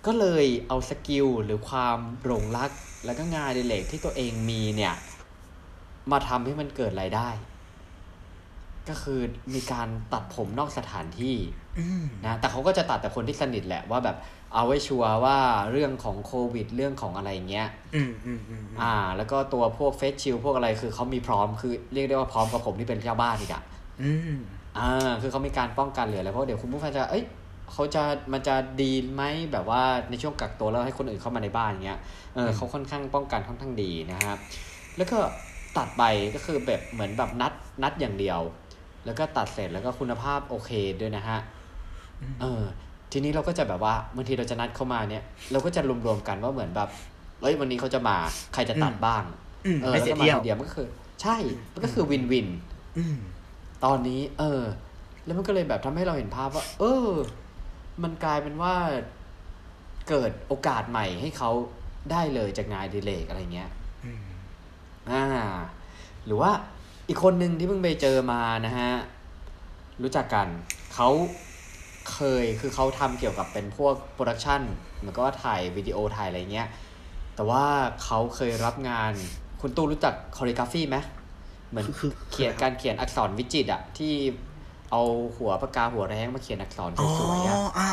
ก็เลยเอา skill หรือความหลงรัก แล้วก็งานอดิเรกที่ตัวเองมีเนี่ย มาทำให้มันเกิดรายได้ ก็คือมีการตัดผมนอกสถานที่อืมนะแต่เขาก็จะตัดแต่คนที่สนิทแหละว่าแบบเอาไว้ชัวร์ว่าเรื่องของโควิด เรื่องของอะไรเงี้ยอืมอืมอืมอ่า แล้วก็ตัวพวกเฟสชิลพวกอะไรคือเขามีพร้อมคือเรียกได้ว่าพร้อมกับผมที่เป็นเจ้าบ้านอีกอะอืม อ่าคือเขามีการป้องกันเหลืออะไรเพราะเดี๋ยวคุณผู้ฟังจะเอ้ยเขาจะมันจะดีไหมแบบว่าในช่วงกักตัวแล้วให้คนอื่นเข้ามาในบ้านอย่างเงี้ยเออเขาค่อนข้างป้องกันค่อนข้างดีนะครับ แล้วก็ตัดไปก็คือแบบเหมือนแบบนัดนัดอย่างเดียว แล้วก็ตัดเสร็จแล้วก็คุณภาพโอเคด้วยนะฮะเออ ทีนี้เราก็จะแบบว่าบางทีเราจะนัดเข้ามาเนี่ย เราก็จะรวมๆกันว่าเหมือนแบบเอ้ยวันนี้เขาจะมาใครจะตัดบ้างอืมเออไม่แล้วเสียก็มาเที่ยวทีเดียวมันก็คือ ใช่มันก็คือวินวินอืม ตอนนี้ เออ แล้วมันก็เลยแบบทำให้เราเห็นภาพว่า เออ มันกลายเป็นว่าเกิดโอกาสใหม่ให้เขาได้เลยจากงานอดีเลกอะไรเงี้ยอืมอ่า หรือว่าอีกคนหนึ่งที่เพิ่งไปเจอมานะฮะ รู้จักกัน เขาเคยคือเขาทำเกี่ยวกับเป็นพวกโปรดักชันเหมือนก็ว่าถ่ายวิดีโอถ่ายอะไรเงี้ย แต่ว่าเขาเคยรับงานคุณตู้รู้จัก calligraphy ไหม เหมือนคือคือเขียนการเขียนอักษรวิจิตรอะที่เอาหัวปากกาหัวแร้งมาเขียนอักษรอ๋อสวยๆอะอ่า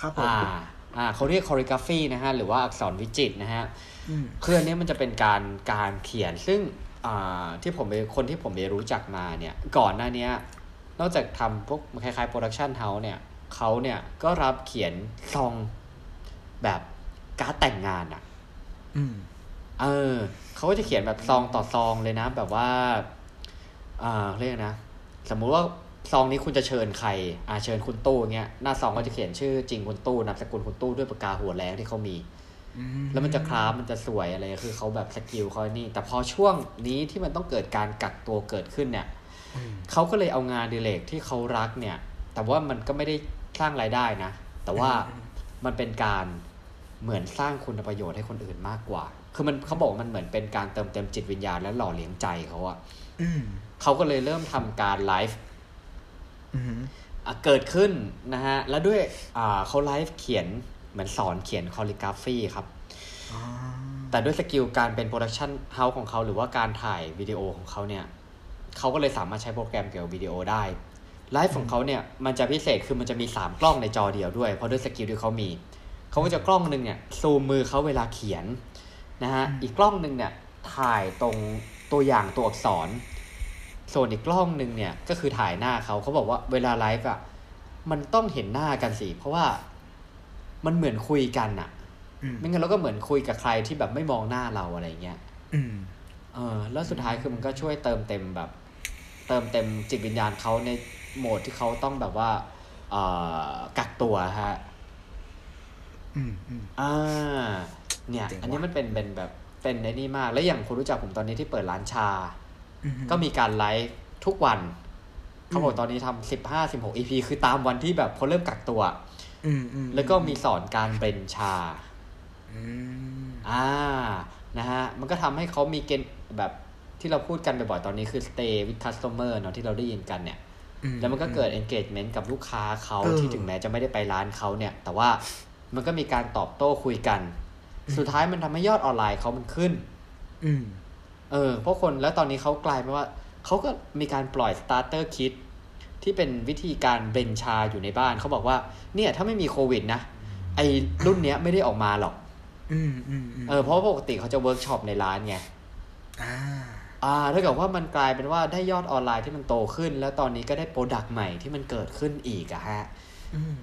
ครับผมอ่าอ่าเขาเรียก calligraphy นะฮะหรือว่าอักษรวิจิตรนะฮะอืมคืออันนี้มันจะเป็นการการเขียนซึ่งอ่าที่ผมไปคนที่ผมไปรู้จักมาเนี่ยก่อนหน้าเนี้ยนอกจากทำพวกคล้ายๆ production house เนี่ยเขาเนี่ยก็รับเขียนซองแบบการ์ดแต่งงานอะอืม เออเขาก็จะเขียนแบบซองต่อซองเลยนะ แบบว่าอ่าเรียกนะ สมมุติว่าซองนี้คุณจะเชิญใครอ่าเชิญคุณตู้เงี้ยหน้าซองก็จะเขียนชื่อจริงคุณตู้นามสกุลคุณตู้ด้วยปากกาหัวแร้งที่เขามีแล้วมันจะ craft มันจะสวยอะไรคือเขาแบบ skill เขานี่ แต่พอช่วงนี้ที่มันต้องเกิดการกักตัวเกิดขึ้นเนี่ยเขาก็เลยเอางานอดิเลกที่เขารักเนี่ย แต่ว่ามันก็ไม่ได้สร้างรายได้นะ แต่ว่ามันเป็นการเหมือนสร้างคุณประโยชน์ให้คนอื่นมากกว่า คือมันเขาบอกว่ามันเหมือนเป็นการเติมเต็มจิตวิญญาณและหล่อเลี้ยงใจเขาอะอืมเขาก็เลยเริ่มทำการไลฟ์อืมอะเกิดขึ้นนะฮะ แล้วด้วยอ่าเขาไลฟ์เขียนเหมือนสอนเขียน calligraphy ครับอ๋อแต่ด้วย skill การเป็น production house ของเขาหรือว่าการถ่ายวิดีโอของเขาเนี่ย เขาก็เลยสามารถใช้โปรแกรมเกี่ยวกับวิดีโอได้ไลฟ์ของเขาเนี่ยมันจะพิเศษคือมันจะมี 3 กล้องในจอเดียวด้วย เพราะด้วย skill ที่เขามี เขาก็จะกล้องหนึ่งเนี่ยซูมมือเขาเวลาเขียน นะฮะอีกกล้องหนึ่งเนี่ยถ่ายตรงตัวอย่างตัวอักษร ส่วนอีกกล้องหนึ่งเนี่ยก็คือถ่ายหน้าเขาเขาบอกว่าเวลาไลฟ์อะมันต้องเห็นหน้ากันสิเพราะว่ามันเหมือนคุยกันอะอืมไม่งั้นเราก็เหมือนคุยกับใครที่แบบไม่มองหน้าเราอะไรเงี้ยอืมเออ แล้วสุดท้ายคือมันก็ช่วยเติมเต็มแบบ เติมเต็มจิตวิญญาณเขาในโหมดที่เขาต้องแบบว่าเอ่อกักตัวฮะ อืมอืมอ่า เนี่ยเจ๋งว่ะอันนี้มันเป็นเป็นแบบเป็นไอ้นี่มาก แล้วอย่างคนรู้จักผมตอนนี้ที่เปิดร้านชาอืมก็มีการไลฟ์ทุกวันเขาบอกตอนนี้ทำสิบห้าสิบหก EP คือตามวันที่แบบเขาเริ่มกักตัวอืมอืมแล้วก็มีสอนการเบรนชาอืมอ่านะฮะ มันก็ทำให้เขามีเกณฑ์แบบที่เราพูดกันบ่อยๆ ตอนนี้คือ stay with customer เนาะที่เราได้ยินกันเนี่ยอืแล้วมันก็เกิด engagement กับลูกค้าเขาเออที่ถึงแม้จะไม่ได้ไปร้านเขาเนี่ย แต่ว่ามันก็มีการตอบโต้คุยกัน สุดท้ายมันทำให้ยอดออนไลน์เขามันขึ้น อืมเออเพราะคนแล้วตอนนี้เขากลายเป็นว่าเขาก็มีการปล่อย starter kit ที่เป็นวิธีการเบนชาอยู่ในบ้านเขาบอกว่า เนี่ยถ้าไม่มีโควิดนะไอรุ่นเนี้ยไม่ได้ออกมาหรอก อืมอืมอืมเออเพราะว่าปกติเขาจะเวิร์กช็อปในร้านไงอ่าอ่าถ้าเกิดว่ามันกลายเป็นว่าได้ยอดออนไลน์ที่มันโตขึ้น แล้วตอนนี้ก็ได้ product ใหม่ที่มันเกิดขึ้นอีกอะฮะอืม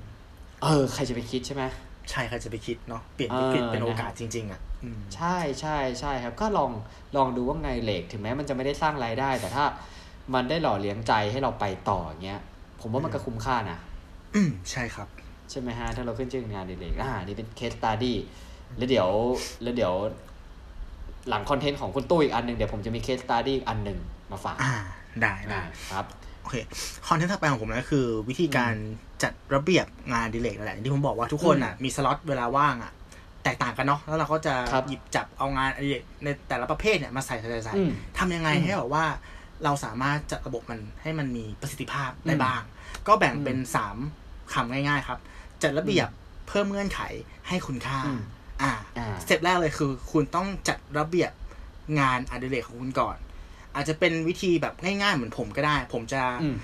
เออ ใครจะไปคิดใช่ไหม ใช่ใครจะไปคิดเนาะเปลี่ยนวิกฤตเออเป็นโอกาสนะจริง ๆ อะอืมใช่ใช่ใช่ครับ ก็ลองลองดูว่างานอดิเรก ถึงแม้มันจะไม่ได้สร้างรายได้ แต่ถ้ามันได้หล่อเลี้ยงใจให้เราไปต่ออย่างเงี้ย ผมว่ามันก็คุ้มค่านะอืมใช่ครับ ใช่ไหมฮะ ถ้าเราขึ้นชื่องานอดิเรกอ่านี่เป็น case study แล้วเดี๋ยวแล้วเดี๋ยว หลัง content ของคุณตู้อีกอันหนึ่งเดี๋ยวผมจะมี case study อีกอันหนึ่งมาฝากอ่าได้ได้ครับโอเค content ถัดไปของผมนะคือ วิธีการ จัดระเบียบงานอดิเลกนั่นแหละอย่างที่ผมบอกว่าทุกคนอะมีสล็อตเวลาว่างอะแตกต่างกันเนาะแล้วเราก็จะครับหยิบจับเอางานอดิเรกในแต่ละประเภทเนี่ยมาใส่ใส่ใส่ใส่อืมทำยังไงอืมให้แบบว่าเราสามารถจัดระบบมันให้มันมีประสิทธิภาพได้อืมบ้าง ก็แบ่งอืมเป็นสามคำง่ายๆครับ จัดระเบียบเพิ่มเงื่อนไขให้คุณค่าอืมอ่า อ่าสเต็ปแรกเลยคือ คุณต้องจัดระเบียบงานอดิเรกของคุณก่อน อาจจะเป็นวิธีแบบง่ายๆเหมือนผมก็ได้ ผมจะอืม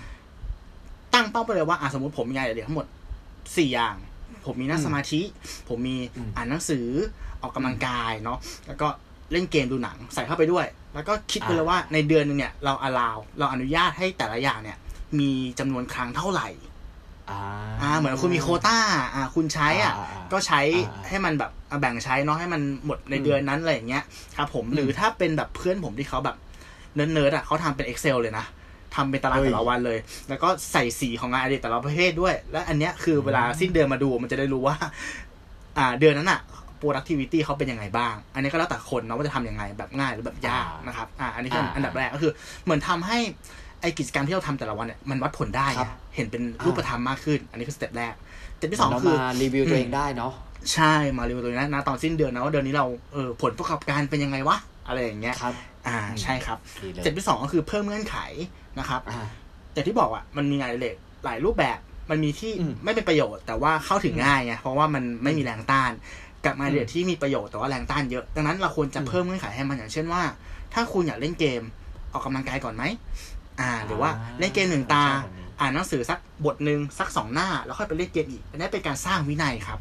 ตั้งเป้าไปเลยว่าอะสมมติผมมีงานอดิเรกทั้งหมดสี่อย่าง ผมมีนั่งอืมสมาธิ ผมมีอืมอ่านหนังสือออกกำลังกายเนาะแล้วก็เล่นเกมดูหนังใส่เข้าไปด้วย แล้วก็คิดไปเลยว่าในเดือนหนึ่งเนี่ยเรา allow เราอนุญาตให้แต่ละอย่างเนี่ย มีจำนวนครั้งเท่าไหร่อ่าอ่าเหมือนคุณมีโควต้าอ่าคุณใช้อะอ่าอ่าอ่าก็ใช้อ่าให้มันแบบอะแบ่งใช้เนาะให้มันหมดในอืมเดือนนั้นอะไรอย่างเงี้ยครับผมอืมหรือถ้าเป็นแบบเพื่อนผมที่เขาแบบเนิร์ดๆอะเขาทำเป็น Excel เลยนะ ทำเป็นตารางเฮ้ยแต่ละวันเลย แล้วก็ใส่สีของงานอดิเรกแต่ละประเภทด้วย และอันเนี้ยคือเวลาสิ้นเดือนมาดูมันจะได้รู้ว่า อ่าเดือนนั้นอะ productivity เขาเป็นยังไงบ้าง อันนี้ก็แล้วแต่คนเนาะว่าจะทำยังไงแบบง่ายหรือแบบยากอ่านนะครับ อ่า อันนี้คืออ่าอันดับแรกก็คือ เหมือนทำให้ไอกิจกรรมที่เราทำแต่ละวันเนี่ยมันวัดผลได้ครับไงเห็นเป็นรูปธรรมมากขึ้น อันนี้คือ step แรก step ที่สองเราคือมารีวิวตัวเองได้เนาะใช่มาเรีวิวตัวนี้นะนะตอนสิ้นเดือนนะว่าเดือนนี้เราเออผลประกอบการเป็นยังไงวะ อะไรอย่างเงี้ยครับ อ่าใช่ครับดีเลย step ที่สองก็คือเพิ่มเงื่อนไขนะครับอ่าอย่างที่บอกอะมันมีงานอดิเรกหลายรูปแบบมันมีที่อืมไม่เป็นประโยชน์ แต่ว่าเข้าถึงง่ายไงเพราะว่ามันไม่มีแรงต้าน กับงานอดิเรกที่มีประโยชน์แต่ว่าแรงต้านเยอะดังนั้นเราควรจะอืมเพิ่มเงื่อนไขให้มันอย่างเช่นว่า ถ้าคุณอยากเล่นเกมออกกำลังกายก่อนไหมอ่า หรือว่าเล่นเกมหนึ่งตาชอบแบบนี้อ่านหนังสือสักบทหนึ่งสักสองหน้า แล้วค่อยไปเล่นเกมอีกอันนี้เป็นการสร้างวินัยครับ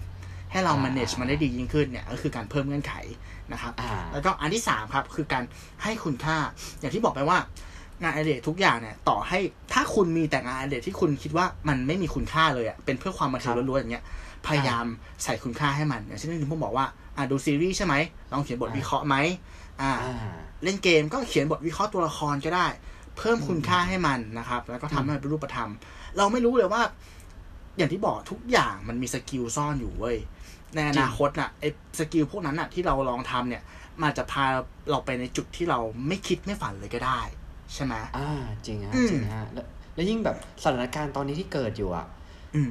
ให้เราอ่า manage มันได้ดียิ่งขึ้นเนี่ยก็คือการเพิ่มเงื่อนไข นะครับอ่าแล้วก็อันที่สามครับคือการให้คุณค่า อย่างที่บอกไปว่างานอดิเรกทุกอย่างเนี่ยต่อให้ถ้าคุณมีแต่งานอดิเรกที่คุณคิดว่ามันไม่มีคุณค่าเลยอะ่ะเป็นเพื่อความบันเทิงครับล้วนๆอย่างเงี้ยพยายามใส่คุณค่าให้มันอย่างเช่นที่ผมบอกว่าอ่าดูซีรีส์ใช่ไหมลองเขียนบทอ่าวิเคราะห์ไหมอ่าอ่า เล่นเกมก็เขียนบทวิเคราะห์ตัวละครก็ได้ เพิ่มคุณค่าให้มันนะครับ แล้วก็ทำให้มันเป็นรูปธรรม เราไม่รู้เลยว่า อย่างที่บอกทุกอย่างมันมีสกิลซ่อนอยู่เว้ย ในอนาคตน่ะไอ้สกิลพวกนั้นน่ะที่เราลองทำเนี่ย มันจะพาเราไปในจุดที่เราไม่คิดไม่ฝันเลยก็ได้ ใช่ไหมอ่า จริงฮะอืมจริงฮะแล้วแล้วยิ่งแบบสถานการณ์ตอนนี้ที่เกิดอยู่อะอืม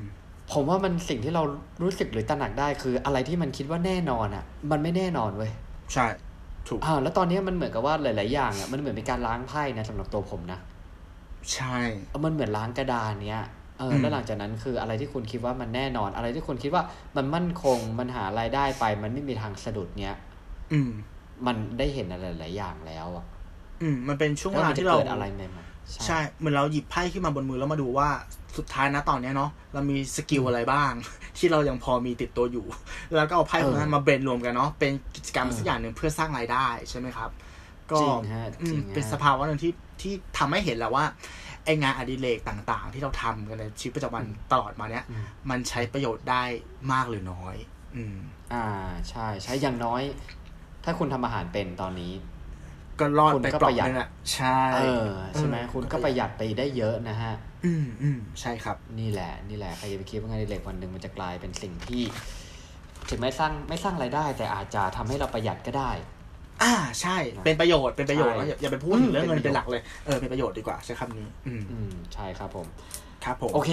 ผมว่ามันสิ่งที่เรารู้สึกหรือตระหนักได้คือ อะไรที่มันคิดว่าแน่นอนอะ มันไม่แน่นอนเว้ยใช่ถูกอ่าแล้วตอนนี้มันเหมือนกับว่าหลาย ๆ อย่างอะมันเหมือนเป็นการล้างไพ่นะสำหรับตัวผมนะใช่เออมันเหมือนล้างกระดานเนี้ย เอออืมแล้วหลังจากนั้นคืออะไรที่คุณคิดว่ามันแน่นอน อะไรที่คุณคิดว่ามันมั่นคงมันหารายได้ไป มันไม่มีทางสะดุดเนี้ยอืม มันได้เห็นอะไรหลายๆอย่างแล้วอะ อืม มันเป็นช่วงเวแล้วมันจะที่เราเกิดอะไรใหม่ๆใช่ เหมือนเราหยิบไพ่ขึ้นมาบนมือแล้วมาดูว่าสุดท้ายนะตอนเนี้ยเนาะเรามี skill อะไรบ้าง ที่เรายังพอมีติดตัวอยู่ แล้วก็เอาไพ่พวกนั้นมา blend รวมกันเนาะเป็นกิจกรรมสักอย่างหนึ่งเพื่อสร้างรายได้ใช่ไหมครับ ก็จริงฮะอืมจริงฮะเป็นสภาวะหนึ่งที่ที่ทำให้เห็นแล้วว่า ไองานอดิเรกต่าง ๆ ที่เราทำกันในชีวิตประจำวันตลอดมาเนี้ยอืมมันใช้ประโยชน์ได้มากหรือน้อย อืม อ่า ใช่ใช้อย่างน้อย ถ้าคุณทำอาหารเป็นตอนนี้ ก็รอดคุณไปก็เปลอประหยัดนึงอะใช่เออใช่ไหมเออคุณก็ประหยัดไปได้เยอะนะฮะ อืมอืมใช่ครับ นี่แหละ นี่แหละใครจะไปคิดว่างานอดิเรกวันหนึ่งมันจะกลายเป็นสิ่งที่ ถึงไม่สร้างไม่สร้างรายได้ แต่อาจจะทำให้เราประหยัดก็ได้ อ่าใช่ เป็นประโยชน์เป็นประโยชน์ใช่แล้วอย่าอย่าไปพูดถึงเรื่องเงินเป็นประโยชน์เป็นหลักเลยเออเป็นประโยชน์ดีกว่าใช้คำนี้ อืมอืมใช่ครับผมครับผมโอเค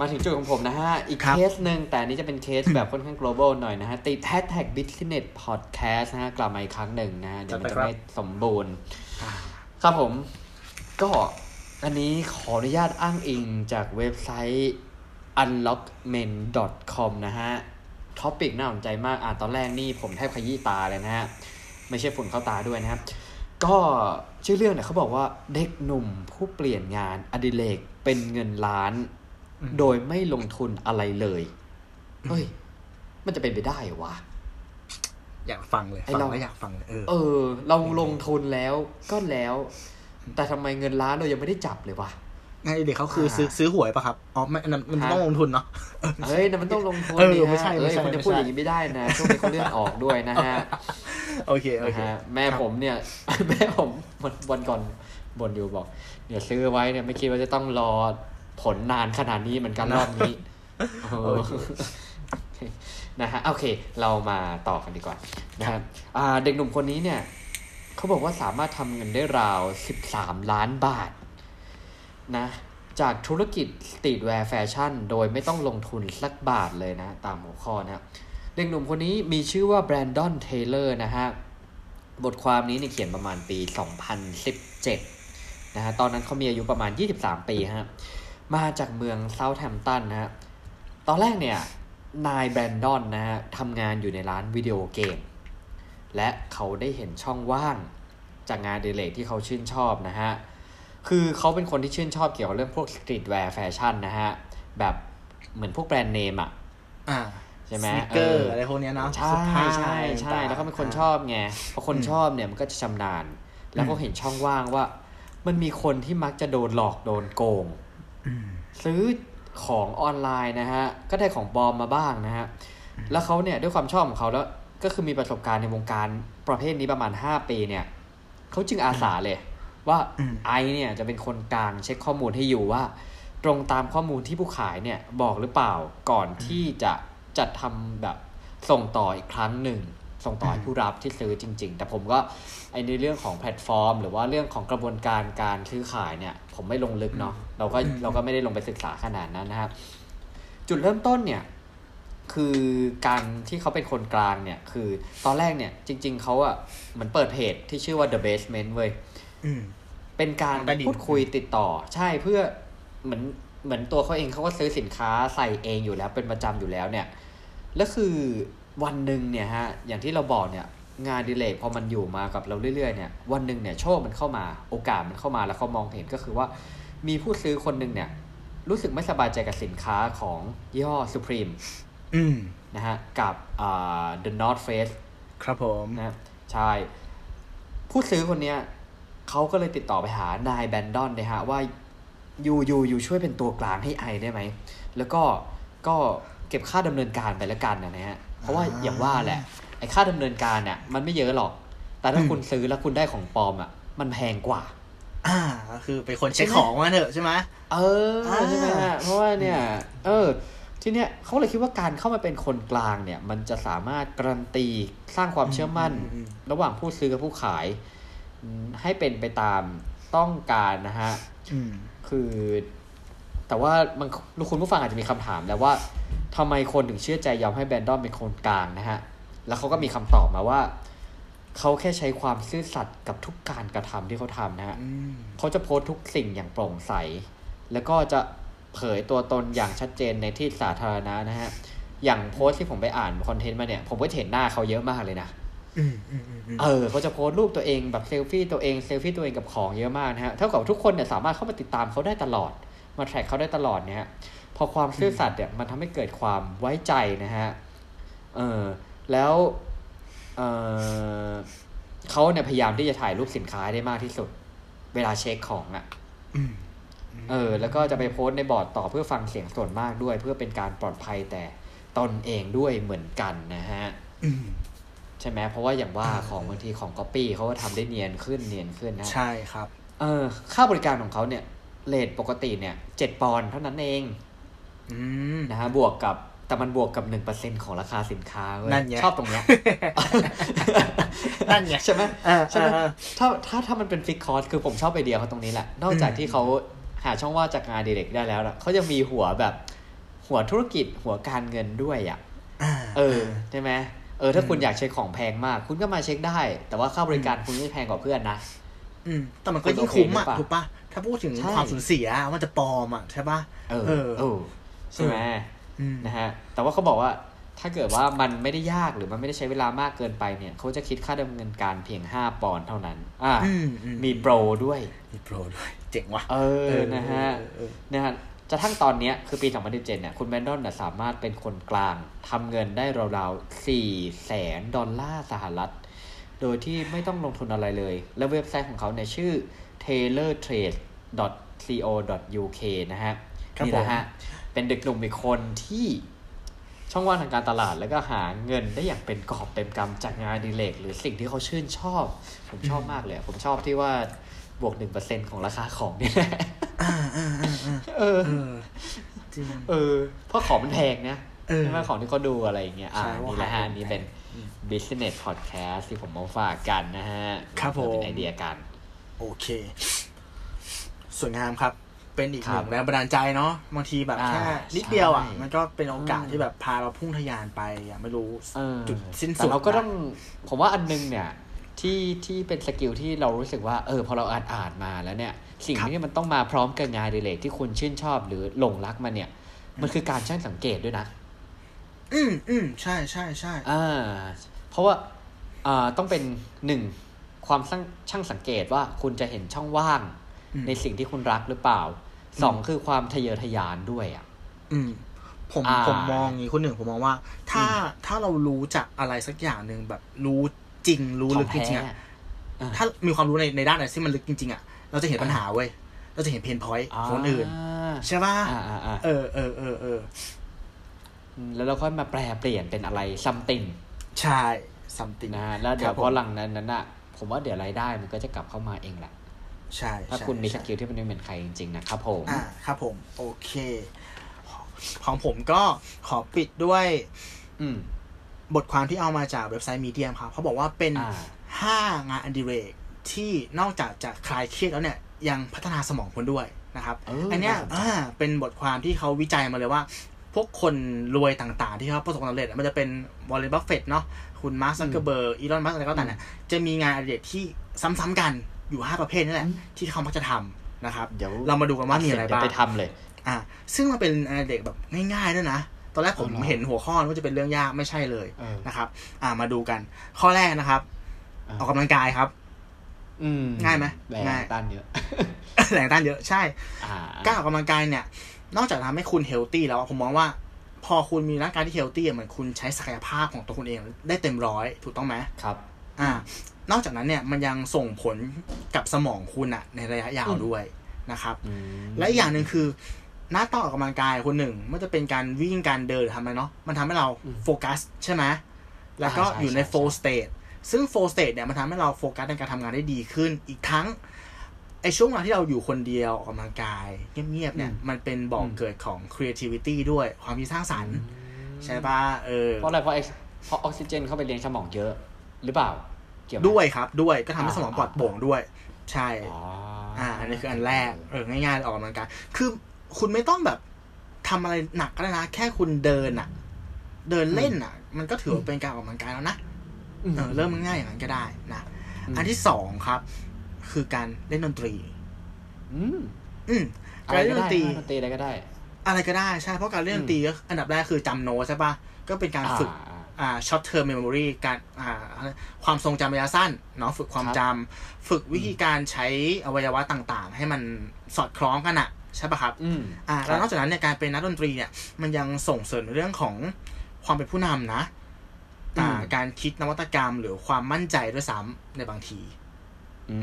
มาถึงจุดของผมนะฮะ อีกครับเคสหนึ่งแต่อันนี้จะเป็นเคสแบบค่อนข้าง global หน่อยนะฮะ ติด hashtag business podcast นะฮะ กลับมาอีกครั้งหนึ่งนะฮะ เดี๋ยวมันจะไม่สมบูรณ์อ่าครับผม ก็อันนี้ขออนุญาตอ้างอิงจากเว็บไซต์ unlockmen.com นะฮะ topic น่าสนใจมาก อะตอนแรกนี่ผมแทบขยี้ตาเลยนะฮะ ไม่ใช่ฝุ่นเข้าตาด้วยนะครับ ก็ชื่อเรื่องเนี่ยเขาบอกว่าเด็กหนุ่มผู้เปลี่ยนงานอดิเรกเป็นเงินล้านอืมโดยไม่ลงทุนอะไรเลยเฮ้ย มันจะเป็นไปได้เหรอวะอยากฟังเลยไอ้ฟังเราแล้วอยากฟังเลยเออเออ เราลงทุนแล้วก็แล้ว แต่ทำไมเงินล้านเรายังไม่ได้จับเลยวะงานอดิเด็กเขาคือซื้ออ่าซื้อหวยปะครับอ๋อไม่อันนั้นมันฮะต้องลงทุนเนาะเฮ้ยแต่มันต้องลงทุนเออดิไม่ฮะใช่ไม่เอ้ยใช่คุณจะไม่พูดใช่อย่างนี้ไม่ได้นะช่วงนี้เขาเลื่อนออกด้วยนะฮะ โอเคนะฮะโอเคแม่ผมเนี่ย แม่ผมวันวันก่อนบ่นอยู่บอกเดี๋ยวซื้อไว้เนี่ยไม่คิดว่าจะต้องรอผลนานขนาดนี้เหมือนกันรอบนี้เออนะฮะโอเค เรามาต่อกันดีกว่านะครับอ่าเด็กหนุ่มคนนี้เนี่ยเขาบอกว่าสามารถทำเงินได้ราว13ล้านบาทนะจากธุรกิจ streetwear fashion โดยไม่ต้องลงทุนสักบาทเลยนะ ตามหัวข้อนะครับ เด็กหนุ่มคนนี้มีชื่อว่าแบรนดอนเทเลอร์นะฮะ บทความนี้เนี่ยเขียนประมาณปี 2017 นะฮะ ตอนนั้นเขามีอายุประมาณ 23 ปีฮะ มาจากเมืองเซาท์แฮมป์ตันนะฮะ ตอนแรกเนี่ย นายแบรนดอนนะฮะทำงานอยู่ในร้านวิดีโอเกม และเขาได้เห็นช่องว่างจากงานอดิเรกที่เขาชื่นชอบนะฮะ คือเขาเป็นคนที่ชื่นชอบเกี่ยวกับเรื่องพวก streetwear fashion นะฮะ แบบเหมือนพวกแบรนด์เนมอะอ่า ใช่ไหมสนิเกอเอร์อออะไรพวกเนี้ยเนาะใช่เสื้อผ้าใช่ใช่ต่างๆแล้วก็เป็นคนชอบไงพอคนชอบเนี่ยมันก็จะชำนาญแล้วก็เห็นช่องว่างว่า มันมีคนที่มักจะโดนหลอกโดนโกงอืมซื้อของออนไลน์นะฮะ ก็ได้ของปลอมมาบ้างนะฮะ แล้วเขาเนี่ยด้วยความชอบของเขาแล้ว ก็คือมีประสบการณ์ในวงการประเภทนี้ประมาณ 5 ปีเนี่ย เขาจึงอาสาเลย ว่าอืมไอเนี่ยจะเป็นคนกลางเช็คข้อมูลให้อยู่ว่า ตรงตามข้อมูลที่ผู้ขายเนี่ยบอกหรือเปล่าก่อนที่จะ จัดทำแบบส่งต่ออีกครั้งหนึ่ง ส่งต่อให้ผู้รับที่ซื้อจริง ๆ แต่ผมก็ไอในเรื่องของแพลตฟอร์ม หรือว่าเรื่องของกระบวนการการซื้อขายเนี่ย ผมไม่ลงลึกเนาะเราก็เราก็ไม่ได้ลงไปศึกษาขนาดนั้นนะครับ จุดเริ่มต้นเนี่ยคือการที่เขาเป็นคนกลางเนี่ย คือตอนแรกเนี่ย จริง ๆเขาอะเหมือนเปิดเพจที่ชื่อว่า The Basement เว้ยอืมเป็นการใต้ดินพูดคุยติดต่อ ใช่เพื่อเหมือนเหมือนตัวเขาเองเขาก็ซื้อสินค้าใส่เองอยู่แล้วเป็นประจำอยู่แล้วเนี่ย แล้วคือวันหนึ่งเนี่ยฮะอย่างที่เราบอกเนี่ยงานอดิเลกพอมันอยู่มากับเราเรื่อยๆเนี่ยวันหนึ่งเนี่ยโชคมันเข้ามาโอกาสมันเข้ามาแล้วเขามองเห็นก็คือว่า มีผู้ซื้อคนหนึ่งเนี่ย รู้สึกไม่สบายใจกับสินค้าของยี่ห้อ Supreme อืมนะฮะกับอ่า The North Face ครับผมนะใช่ ผู้ซื้อคนเนี้ยเขาก็เลยติดต่อไปหานายแบนดอนนะฮะว่าอยู่อยู่อยู่ช่วยเป็นตัวกลางให้ไอได้ไหม แล้วก็ก็ เก็บค่าดำเนินการไปแล้วกันนะฮะเพราะว่าอ่าอย่างว่าแหละไอ้ค่าดำเนินการเนี่ยมันไม่เยอะหรอก แต่ถ้าอืมคุณซื้อแล้วคุณได้ของปลอมอะมันแพงกว่า อ่าก็คือเป็นคนเช็คใช่ไหมของมาเถอะใช่ไหมเอออ่าใช่ไหมฮะเพราะว่าเนี่ย เออ ที่เนี้ยเขาเลยคิดว่าการเข้ามาเป็นคนกลางเนี่ย มันจะสามารถการันตีสร้างความเชื่อมั่นอืมระหว่างผู้ซื้อกับผู้ขายอืมให้เป็นไปตามต้องการนะฮะอืมคือ แต่ว่ามันลูกคุณผู้ฟังอาจจะมีคำถามแล้วว่า ทำไมคนถึงเชื่อใจยอมให้แบรนดอนเป็นคนกลางนะฮะ แล้วเขาก็มีคำตอบมาว่า เขาแค่ใช้ความซื่อสัตย์กับทุกการกระทำที่เขาทำนะฮะอืมเขาจะโพสต์ทุกสิ่งอย่างโปร่งใส แล้วก็จะเผยตัวตนอย่างชัดเจนในที่สาธารณะนะฮะ อย่างโพสต์ที่ผมไปอ่านคอนเทนต์มาเนี่ย ผมก็เห็นหน้าเขาเยอะมากเลยนะอืมอืมอืมอืมเออเขาจะโพสต์รูปตัวเองแบบเซลฟี่ตัวเองเซลฟี่ตัวเองกับของเยอะมากนะฮะ เท่ากับทุกคนเนี่ยสามารถเข้ามาติดตามเขาได้ตลอด มาแทร็กเขาได้ตลอดเนี่ยฮะ พอความซื่อสัตย์เนี่ยมันทำให้เกิดความไว้ใจนะฮะเออแล้วเอเขาเนี่ยพยายามที่จะถ่ายรูปสินค้าให้ได้มากที่สุด เวลาเช็คของอะ่ะอืมเออ แล้วก็จะไปโพสต์ในบอร์ดต่อเพื่อฟังเสียงส่วนมากด้วย เพื่อเป็นการปลอดภัยแก่ตนเองด้วยเหมือนกันนะฮะอืมใช่ไหมเพราะว่าอย่างว่าเออของบางทีของก๊อปปี้เขาก็ทำได้เนียนขึ้นเนียนขึ้นนะใช่ครับ เออ ค่าบริการของเขาเนี่ย rate ปกติเนี่ยเจ็ดปอนด์เท่านั้นเองอืม นะฮะบวกกับแต่มันบวกกับหนึ่งเปอร์เซ็นต์ของราคาสินค้าเว้ยนั่นไงชอบตรงเนี้ยนั่นไงใช่ไหมเออใช่ไหมเออถ้าถ้าถ้ามันเป็นฟิกคอร์สคือผมชอบไอเดียเขาตรงนี้แหละ นอกจากอืมที่เขาหาช่องว่างจากงานอดิเรกได้แล้วน่ะเขายังมีหัวแบบหัวธุรกิจหัวการเงินด้วยอะอ่าเออใช่ไหมเออถ้าอืมคุณอยากเช็คของแพงมาก คุณก็มาเช็คได้ แต่ว่าค่าบริการคุณไม่แพงกว่าเพื่อนนะอืมแต่มันก็ยิ่งคุ้มอะคุณโอเคหรือเปล่าถูกปะถ้าพูดถึงใช่ความสูญเสียมันจะปลอมอะใช่ปะเออเออเออ ใช่ไหมอืมนะฮะแต่ว่าเขาบอกว่าถ้าเกิดว่ามันไม่ได้ยากหรือมันไม่ได้ใช้เวลามากเกินไปเนี่ย เขาจะคิดค่าดำเนินการเพียง 5 ปอนด์เท่านั้น อ่าอืมอืมมีโปรด้วย มีโปรด้วย เจ๋งว่ะ เออ นะฮะเออเออนะฮะจะทั้งตอนเนี้ยคือปี 2017 เนี่ย คุณแมนดอนน่ะสามารถเป็นคนกลางทำเงินได้ราวๆ4แสนดอลลาร์สหรัฐ โดยที่ไม่ต้องลงทุนอะไรเลย และเว็บไซต์ของเขาเนี่ยชื่อ taylortrade.co.uk นะฮะครับนี่แหละฮะ เป็นเด็กหนุ่มอีกคนที่ช่องว่างทางการตลาดแล้วก็หาเงินได้อย่างเป็นกอบเต็มกำจากงานอดีเลกหรือสิ่งที่เขาชื่นชอบ ผมชอบมากเลย ผมชอบที่ว่าบวกหนึ่งเปอร์เซ็นของราคาของนี่แหละอ่าอ่าอ่าอ่าเออเออจริงเออเพราะของมันแพงนะเออใช่ไหมของที่เขาดูอะไรอย่างเงี้ยอ่าใช่ว่านี่แหละฮะขายอันนี้เป็นอืม business podcast ที่ผมมาฝากกันนะฮะครับผมเป็นไอเดียกัน โอเคสวยงามครับ เป็นอีกหนึ่งครับแรงบันดาลใจเนาะบางทีแบบอ่าแค่นิดเดียวอะใช่มันก็เป็นโอกาสอืมที่แบบพาเราพุ่งทะยานไปอะไม่รู้เออจุดสิ้นแต่สุดเราก็นะต้องผมว่าอันนึงเนี่ยที่ที่เป็น skill ที่เรารู้สึกว่าเออพอเราอ่านอ่านมาแล้วเนี่ย สิ่งที่มันต้องมาพร้อมกับงานอดิเลกที่คุณชื่นชอบหรือหลงรักมันเนี่ย มันคือการช่างสังเกตด้วยนะ อืมอืมใช่ใช่ใช่อ่าเพราะว่าอ่าต้องเป็นหนึ่งความช่างช่างสังเกตว่าคุณจะเห็นช่องว่างอืมในสิ่งที่คุณรักหรือเปล่า สองคือความทะเยอทะยานด้วยอะ อืม ผมอ่าผมมองอย่างนี้คนหนึ่งผมมองว่า ถ้าถ้าเรารู้จักอะไรสักอย่างหนึ่งแบบรู้จริงรู้ขอลึงกจแท้ริงๆอะถ้ามีความรู้ในในด้านไหนที่มันลึกจริงๆอะเราจะเห็นปัญหาเว้ยเราจะเห็นเพนพอยต์ของคนอื่นใช่ป่ะอ่าอ่าอ่าเออเออเออเออแล้วเราค่อยมาแปลเปลี่ยนเป็นอะไรซัมติงใช่ something นะฮะแล้วเดี๋ยครัวบผมพอหลังนั้นนั้นอะ ผมว่าเดี๋ยวรายได้มันก็จะกลับเข้ามาเองแหละ ใช่ถ้าใช่คุณมีสใช่กิลที่มันไม่เหมือนใครจริงๆนะครับผมอ่าครับผม โอเค ของผมก็ขอปิดด้วย อืมบทความที่เอามาจากเว็บไซต์มีเดียมครับเขาบอกว่าเป็นอ่าห้างานอดิเรกที่นอกจากจะคลายเครียดแล้วเนี่ย ยังพัฒนาสมองคนด้วยนะครับเอออัอันเนี้ยน่าสนใจอ่าเป็นบทความที่เขาวิจัยมาเลยว่า พวกคนรวยต่างๆ ที่เขาประสบความสำเร็จอะมันจะเป็นวอร์เรน บัฟเฟตต์เนาะคุณมาร์คซักเกอร์เบิร์กอีลอนมัสก์อะไรก็ตามเนี่ยจะมีงานอดิเรกที่ซ้ำๆกัน อยู่ห้าประเภทนี่แหละที่เขามักจะทำนะครับ เดี๋ยวเรามาดูกันว่ามีอะไรเดี๋ยวบ้างไปทำเลย อ่า ซึ่งมันเป็นงานอดิเรกแบบง่ายๆด้วยนะตอนแรกผมอ๋อเหรอเห็นหัวข้อว่าจะเป็นเรื่องยากไม่ใช่เลยเออนะครับ อ่ามาดูกัน ข้อแรกนะครับอ่าออกกำลังกายครับ อืมง่ายไหมแรงง่ายต้านเยอะแรงต้านเยอะใช่อ่าการออกกำลังกายเนี่ย นอกจากทำให้คุณ healthy แล้วอะผมมองว่าพอคุณมีร่างกายที่ healthy อะเหมือนคุณใช้ศักยภาพของตัวคุณเองได้เต็มร้อยถูกต้องไหมครับ อ่า นอกจากนั้นเนี่ยมันยังส่งผลกับสมองคุณอะในระยะยาวด้วยนะครับอืมและอีกอย่างหนึ่งคือหน้าต่อออกกำลังกายคนหนึ่งไม่ว่าจะเป็นการวิ่งการเดินหรือทำอะไรเนาะมันทำให้เราอืมโฟกัสใช่ไหมแล้วก็อ่าใช่อยู่ในใช่ flow ใช่ state ซึ่ง flow state เนี่ยมันทำให้เราโฟกัสในการทำงานได้ดีขึ้น อีกทั้งไอช่วงเวลาที่เราอยู่คนเดียวออกกำลังกายเงียบๆเนี่ยมันเป็นบ่อกเกิดของ creativity ด้วยความคิดสร้างสรรค์ใช่ปะเออเพราะอะไรเพราะเอ็กเพราะออกซิเจนเข้าไปเลี้ยงสมองเยอะหรือเปล่า เกี่ยวไหมด้วยครับ ด้วยก็ทำให้อ่าสมองปลอดโปร่งด้วย ใช่อ๋ออ่าอันนี้คืออันแรกเออง่ายๆออกกำลังกายคือคุณไม่ต้องแบบทำอะไรหนักก็ได้นะแค่คุณเดินอะ เดินเล่นอะ มันก็ถือว่าเป็นการออกกำลังกายแล้วนะเออเริ่มง่ายๆอย่างนั้นก็ได้นะอันที่สองครับ คือการเล่นดนตรี อืมอืมอะการไรเล่ก็นดได้นตรีดนตรีอะไรก็ได้ อะไรก็ได้ใช่เพราะการเล่นดนตรีก็อันดับแรกคือจำโน้ตใช่ปะก็เป็นการฝึก อ่าอ่า short term memory การอ่าความทรงจำระยะสั้นเนาะฝึกความครับจำฝึกวิธีการใช้อวัยวะต่างๆ ให้มันสอดคล้องกันอะใช่ปะครับอืมอ่าครับแล้วนอกจากนั้นเนี่ยการเป็นนักดนตรีเนี่ยมันยังส่งเสริมเรื่องของความเป็นผู้นำนะอ่าการคิดนวัตกรรมหรือความมั่นใจด้วยซ้ำในบางที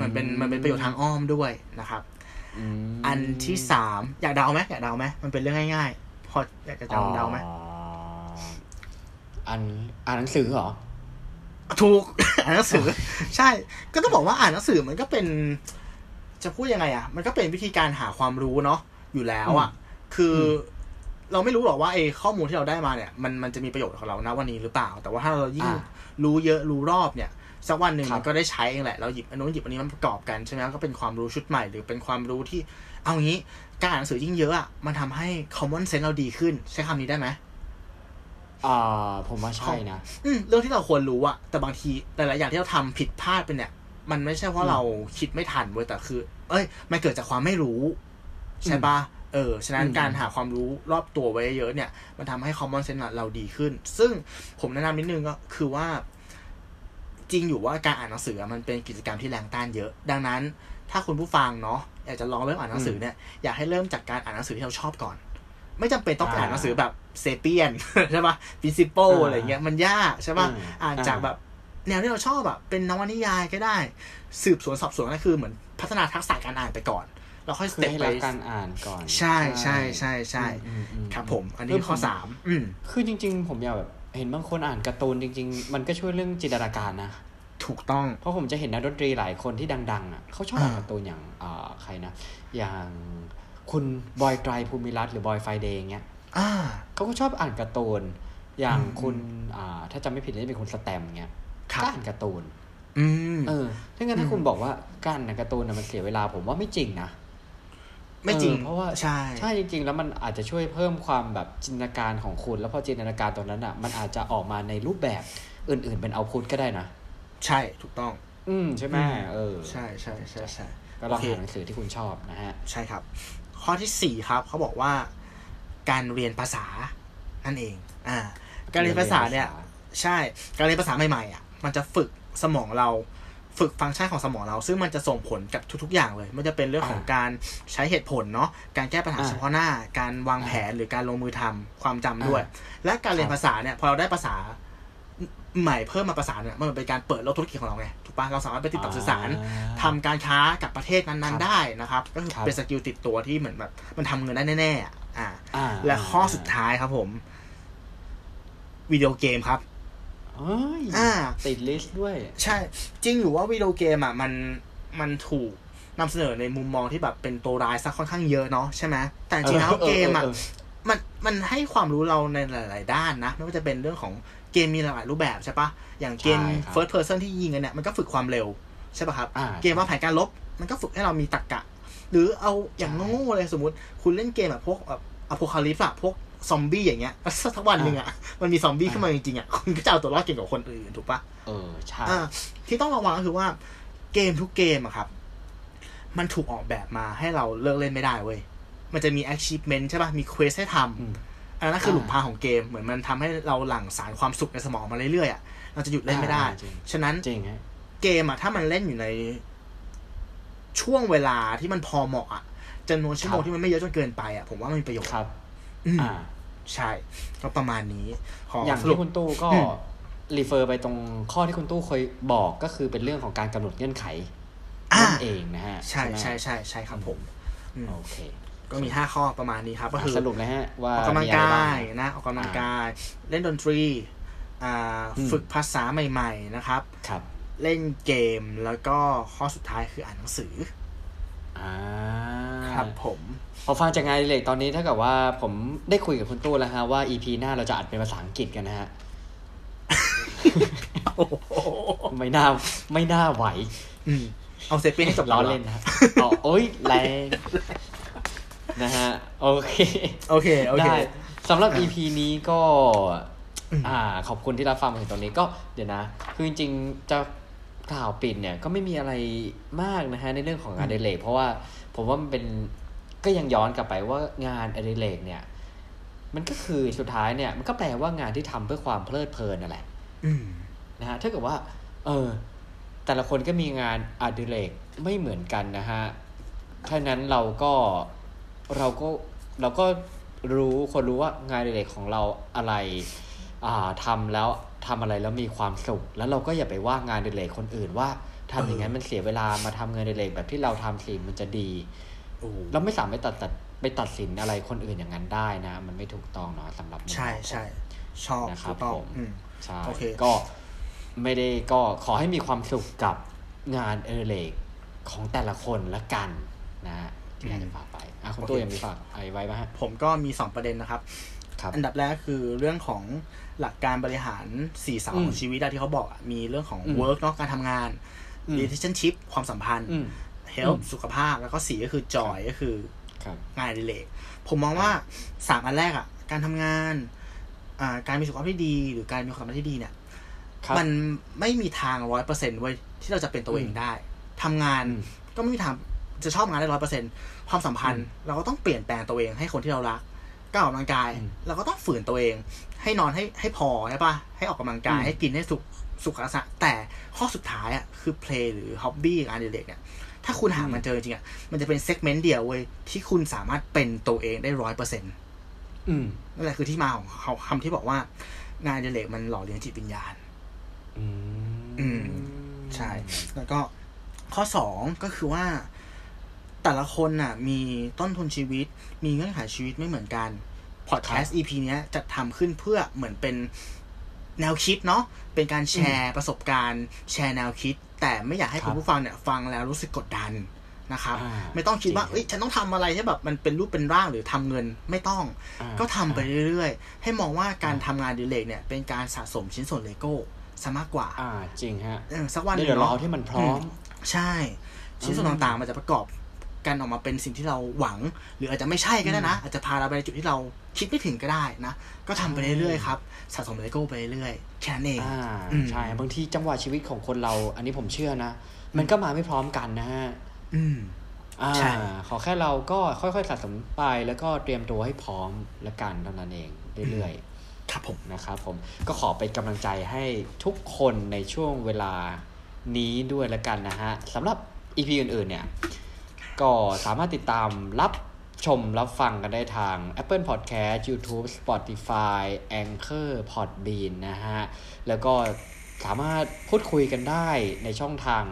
มันเป็นมันเป็นประโยชน์ทางอ้อมด้วยนะครับมอันที่สามอยากเดาไหมอยากเดาไหมมันเป็นเรื่องง่ายๆ พออยากจะเดาเดาไหม อ๋ออันอ่านหนังสือเหรอถูกอ่านหนังสือ ใช่ ก็ต้องบอกว่าอ่านหนังสือมันก็เป็น จะพูดยังไงอะ มันก็เป็นวิธีการหาความรู้เนาะอยู่แล้วอะ คืออเราไม่รู้หรอกว่าไอ้ข้อมูลที่เราได้มาเนี่ย มันมันจะมีประโยชน์กับเรานะวันนี้หรือเปล่า แต่ว่าถ้าเรายิ่งอ่ารู้เยอะรู้รอบเนี่ยสักวันหนึ่งครับมันก็ได้ใช้เองแหละ เราหยิบอันนู้นหยิบอันนี้มันประกอบกันใช่ไหมก็เป็นความรู้ชุดใหม่หรือเป็นความรู้ที่ เอางี้ การอ่านหนังสือยิ่งเยอะอะมันทำให้ common sense เราดีขึ้น ใช้คำนี้ได้ไหม อ่าผมว่าใช่นะอืมเรื่องที่เราควรรู้อะแต่บางทีหลายๆอย่างที่เราทำผิดพลาดไปเนี่ย มันไม่ใช่เพราะเราคิดไม่ทันเว้ยแต่คือ เอ้ย มันเกิดจากความไม่รู้ ใช่ปะเออ ฉะนั้นอืมการหาความรู้รอบตัวไว้เยอะเนี่ย มันทำให้ common sense เราดีขึ้น ซึ่งผมแนะนำนิดนึงก็คือว่า จริงอยู่ว่าการอ่านหนังสืออะมันเป็นกิจกรรมที่แรงต้านเยอะ ดังนั้น ถ้าคุณผู้ฟังเนาะอยากจะลองเริ่มอ่านหนังสือเนี่ย อยากให้เริ่มจากการอ่านหนังสือที่เราชอบก่อน ไม่จำเป็นต้องไปอ่านหนังสือแบบเซเปียนใช่ปะฟิสิโปอ่าอะไรเงี้ยมันยากใช่ปะอืมอ่านจากแบบแนวที่เราชอบแบบเป็นนวนิยายก็ได้ สืบสวนสอบสวนก็คือเหมือนพัฒนาทักษะการอ่านไปก่อนแล้วค่อยสคือเต็ปให้ไปรักการอ่านก่อน ใช่ใช่ใช่ใช่อืมอืมครับผม อันนี้ข้อสามอืมคือจริง ๆ ผมอยากแบบเห็นบางคนอ่านการ์ตูนจริง ๆ มันก็ช่วยเรื่องจินตนาการนะ ถูกต้อง เพราะผมจะเห็นนักดนตรีหลายคนที่ดัง ๆ อะเขาชอบอ่านอ่าการ์ตูนอย่างอ่าใครนะ อย่าง คุณบอยตรัย ภูมิรัตนหรือบอย Friday เงี้ยอ่าเขาก็ชอบอ่านการ์ตูน อย่างอืมคุณอ่าถ้าจำไม่ผิดน่าจะเป็นคุณแสตมป์เงี้ยครับก็อ่านการ์ตูนอืมเออถ้างั้นอืมถ้าคุณบอกว่าการอ่านการ์ตูนน่ะมันเสียเวลาผมว่าไม่จริงนะไม่จริงออเพราะว่าใช่ใช่จริง ๆ แล้วมันอาจจะช่วยเพิ่มความแบบจินตนาการของคุณ แล้วพอจินตนาการตรงนั้นอะ มันอาจจะออกมาในรูปแบบอื่น ๆ เป็น output ก็ได้นะใช่ถูกต้อง อืมใช่ไหมอืมเออ ใช่ใช่ใช่ใช่ก็ลองโอเคอ่านหนังสือที่คุณชอบนะฮะ ใช่ครับ ข้อที่สี่ครับเขาบอกว่าการเรียนภาษานั่นเอง อ่า การเรียนภาษาเนี่ยใช่ การเรียนภาษาใหม่ๆอะ มันจะฝึกสมองเรา ฝึกฟังก์ชันของสมองเรา ซึ่งมันจะส่งผลกับทุกๆอย่างเลยไม่ว่าจะเป็นเรื่องของอ่าการใช้เหตุผลเนาะ การแก้ปัญหาอ่าเฉพาะหน้า การวางแผนหรือการลงมือทำความจำด้วยอ่และการเรียนครับภาษาเนี่ย พอเราได้ภาษาใหม่เพิ่มมาภาษาเนี่ย มันเป็นการเปิดโลกธุรกิจของเราไงถู กปะเราสามารถไปติดต่อสื่อสารทำการค้ากับประเทศนั้นๆครับได้นะครับ ก็คือครับเป็น skill ติดตัวที่เหมือนแบบมันทำเงินได้แน่ๆอะอ่าอ่า และข้อสุดท้ายครับผมวิดีโอเกมครับเอ้ยอ่าติด list ด้วย ใช่ จริงอยู่ว่าวิดีโอเกมอะมันมันถูกนำเสนอในมุมมองที่แบบเป็นตัวร้ายซะค่อนข้างเยอะเนาะใช่ไหมแต่จริงๆแล้วเกมอะมันมันให้ความรู้เราในหลาย ๆ ด้านนะไม่ว่าจะเป็นเรื่องของ เกมมีหลายรูปแบบใช่ปะอย่างเกมใช่ครับ first person ที่ยิงกันเนี่ยมันก็ฝึกความเร็วใช่ปะครับอ่าเกมวางแผนการลบมันก็ฝึกให้เรามีตรรกะ หรือเอาอย่างใช่โง่ๆเลยสมมติ คุณเล่นเกมแบบพวกแบบอ p o คาลิปส์อะพวกซอมบี้อย่างเงี้ยสักวันหนึ่งอะมันมีซอมบี้ขึ้นมาจริงๆอะคุณก็จะเอาตัวรอดเก่งกว่าคนอื่นถูกปะเออใช่อ่าที่ต้องระวังก็คือว่าเกมทุกเกมอะครับ มันถูกออกแบบมาให้เราเลิกเล่นไม่ได้เว้ยมันจะมี achievement ใช่ปะมี quest ให้ทำ อืมอันนั้นคืออ่าหลุมพรางของเกมเหมือนมันทำให้เราหลั่งสารความสุขในสมองมาเรื่อยๆอะเราจะหยุดเล่นไม่ได้อ่าจริงฉะนั้นจริงฮะเกมอะถ้ามันเล่นอยู่ในช่วงเวลาที่มันพอเหมาะอะจำนวนชั่วโมงครับที่มันไม่เยอะจนเกินไปอะผมว่ามันมีประโยชน์ครับอืมอ่าใช่ก็ประมาณนี้ขออย่างสรุที่ปคุณตู้ก็อืมรีเฟอร์ไปตรงข้อที่คุณตู้เคยบอกก็คือเป็นเรื่องของการกำหนดเงื่อนไขอ่านั่นเองนะฮะใช่ไหมใช่ใช่ใช่ครับผมอืมโอเค ก็มีห้าข้อประมาณนี้ครับ ก็คือสรุปเลยฮะว่าออกกำลังมีะไรกาบ้ยนะออกกำลังกาย เล่นดนตรีอ่าอืมฝึกภาษาใหม่ ๆนะครับครับ เล่นเกมแล้วก็ข้อสุดท้ายคืออ่านหนังสืออ่าครับผมพอฟังจากงานอดิเล็กตอนนี้เท่ากับว่าผมได้คุยกับคุณตู้แล้วฮะว่า EP หน้าเราจะอัดเป็นภาษาอังกฤษกันนะฮะโอ้โหไม่น่าไม่น่าไหวอืมเอาเซฟปี้ให้จบล้อเล่นนะฮะอ๋อโอ้ยแรง นะฮะ โอเค โอเค โอเคได้สำหรับอะ EP นี้ก็อืมอ่าขอบคุณที่รับฟังมาถึงตรงนี้ก็เดี๋ยวนะ คือจริงๆจะกล่าวปิดเนี่ยก็ไม่มีอะไรมากนะฮะในเรื่องของงานอดิเรกเพราะว่าผมว่ามันเป็นก็ยังย้อนกลับไปว่างานอดิเรกเนี่ย มันก็คือสุดท้ายเนี่ย มันก็แปลว่างานที่ทำเพื่อความเพลิดเพลินนั่นแหละอืมนะฮะถ้าเกิดว่า เออ แต่ละคนก็มีงานอดิเรกไม่เหมือนกันนะฮะถ้านั้นเราก็ เราก็เราก็รู้คนรู้ว่างานอดิเรกของเราอะไรอ่าทำแล้วทำอะไรแล้วมีความสุข แล้วเราก็อย่าไปว่างานอดิเรกคนอื่นว่าทำอย่างนั้นมันเสียเวลามาทำงานอดิเรกแบบที่เราทำสิมันจะดีโอ้เราไม่สามารถตัดตัดไปตัดสินอะไรคนอื่นอย่างนั้นได้นะ มันไม่ถูกต้องเนาะสำหรับมุมใช่มองผมใช่ชอบนะครับถูกต้องผมอืมใช่โอเคก็ไม่ได้ก็ขอให้มีความสุขกับงานเออเลกของแต่ละคนละกันนะฮะ ที่อยากจะฝากไปอะคุณตู้ยังมีฝากอะไรไว้ไหมฮะผมก็มีสองประเด็นนะครับครับอันดับแรกคือเรื่องของหลักการบริหารสี่เสาอืมของชีวิตอะที่เขาบอกอะมีเรื่องของอืม work เนาะการทำงานอืม relationship ความสัมพันธ์อืม health อืมสุขภาพแล้วก็สี่ก็คือ joy ก็คือครับงานอดิเรกผมมองว่าสามอันแรกอะการทำงานอ่าการมีสุขภาพที่ดี หรือการมีความสัมพันธ์ที่ดีเนี่ยครับมันไม่มีทางร้อยเปอร์เซ็นต์เว้ยที่เราจะเป็นตัวเองได้ทำงานอืมก็ไม่มีทางจะชอบงานได้ร้อยเปอร์เซ็น ความสัมพันธ์ เราก็ต้องเปลี่ยนแปลงตัวเองให้คนที่เรารักก้าวออกกำลังกายอืมเราก็ต้องฝืนตัวเอง ให้นอนให้ให้พอใช่ปะให้ออกกำลังกายอืมให้กินให้สุขสุขลักษณะแต่ข้อสุดท้ายอะคือ play หรือ hobby งานอดิเรกเนี่ยถ้าคุณหามันเจอจริงๆอะมันจะเป็น segment เดียวเว้ยที่คุณสามารถเป็นตัวเองได้ร้อยเปอร์เซ็นต์อืมนั่นแหละคือที่มาของเขาคำที่บอกว่างานอดิเรกมันหล่อเลี้ยงจิตวิญญาณ อืมอืมใช่ แล้วก็ข้อสองก็คือว่า แต่ละคนน่ะ มีต้นทุนชีวิต มีเงื่อนไขชีวิตไม่เหมือนกันพอดแคสต์ EP เนี้ยจะทำขึ้นเพื่อเหมือนเป็นแนวคิดเนาะเป็นการแชร์ประสบการณ์ แชร์แนวคิด แต่ไม่อยากให้ครับคุณผู้ฟังเนี่ย ฟังแล้วรู้สึกกดดันนะครับอ่าไม่ต้องคิดว่าจริงเอ้ยฉันต้องทำอะไรที่แบบมันเป็นรูปเป็นร่างหรือทำเงินไม่ต้องอ่าก็ทำไปเรื่อยๆ ให้มองว่าการอ่าทำงานอดิเลกเนี่ย เป็นการสะสมชิ้นส่วนเลโก้ซะมากกว่า อ่าจริงฮะเออสักวันหเดี๋นึ่ยวงรอเนาะที่มันพร้อม ใช่ ชิ้นส่วนต่างๆมันจะประกอบ กันออกมาเป็นสิ่งที่เราหวัง หรืออาจจะไม่ใช่ก็ได้นะ อาจจะพาเราไปในจุดที่เราคิดไม่ถึงก็ได้นะ ก็ทำไปเรื่อยๆครับสะสมเลโก้ไปเรื่อยๆแค่นั้นเองอ่าอืมใช่บางทีจังหวะชีวิตของคนเรา อันนี้ผมเชื่อนะ มันก็มาไม่พร้อมกันนะฮะอืมอ่าใช่ขอแค่เราก็ค่อยๆสะสมไปแล้วก็เตรียมตัวให้พร้อมละกันเท่านั้นเองเรื่อยๆครับผมนะครับผมก็ขอเป็นกำลังใจให้ทุกคนในช่วงเวลานี้ด้วยละกันนะฮะสำหรับ EP อื่นๆเนี่ย ก็สามารถติดตามรับชมรับฟังกันได้ทาง Apple Podcast YouTube Spotify Anchor Podbean นะฮะ แล้วก็สามารถพูดคุยกันได้ในช่องทาง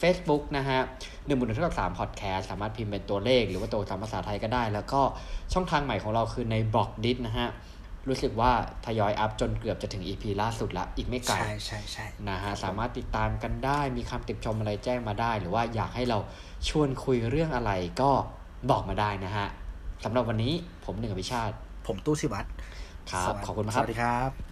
Facebook นะฮะหนึ่งหมื่นเท่ากับสามพอดแคสสามารถพิมพ์เป็นตัวเลข หรือว่าตัวตามภาษาไทยก็ได้ แล้วก็ช่องทางใหม่ของเราคือในบล็อกดิสนะฮะ รู้สึกว่าทยอยอัพจนเกือบจะถึง EP ล่าสุดละ อีกไม่ไกลใช่ใช่ใช่นะฮะ สามารถติดตามกันได้ มีคำติชมอะไรแจ้งมาได้ หรือว่าอยากให้เราชวนคุยเรื่องอะไรก็บอกมาได้นะฮะสำหรับวันนี้ผมหนึ่งอภิชาติ ผมตู้สิวัตรครับสวัสขอบคุณมากสครับวัสดีครับ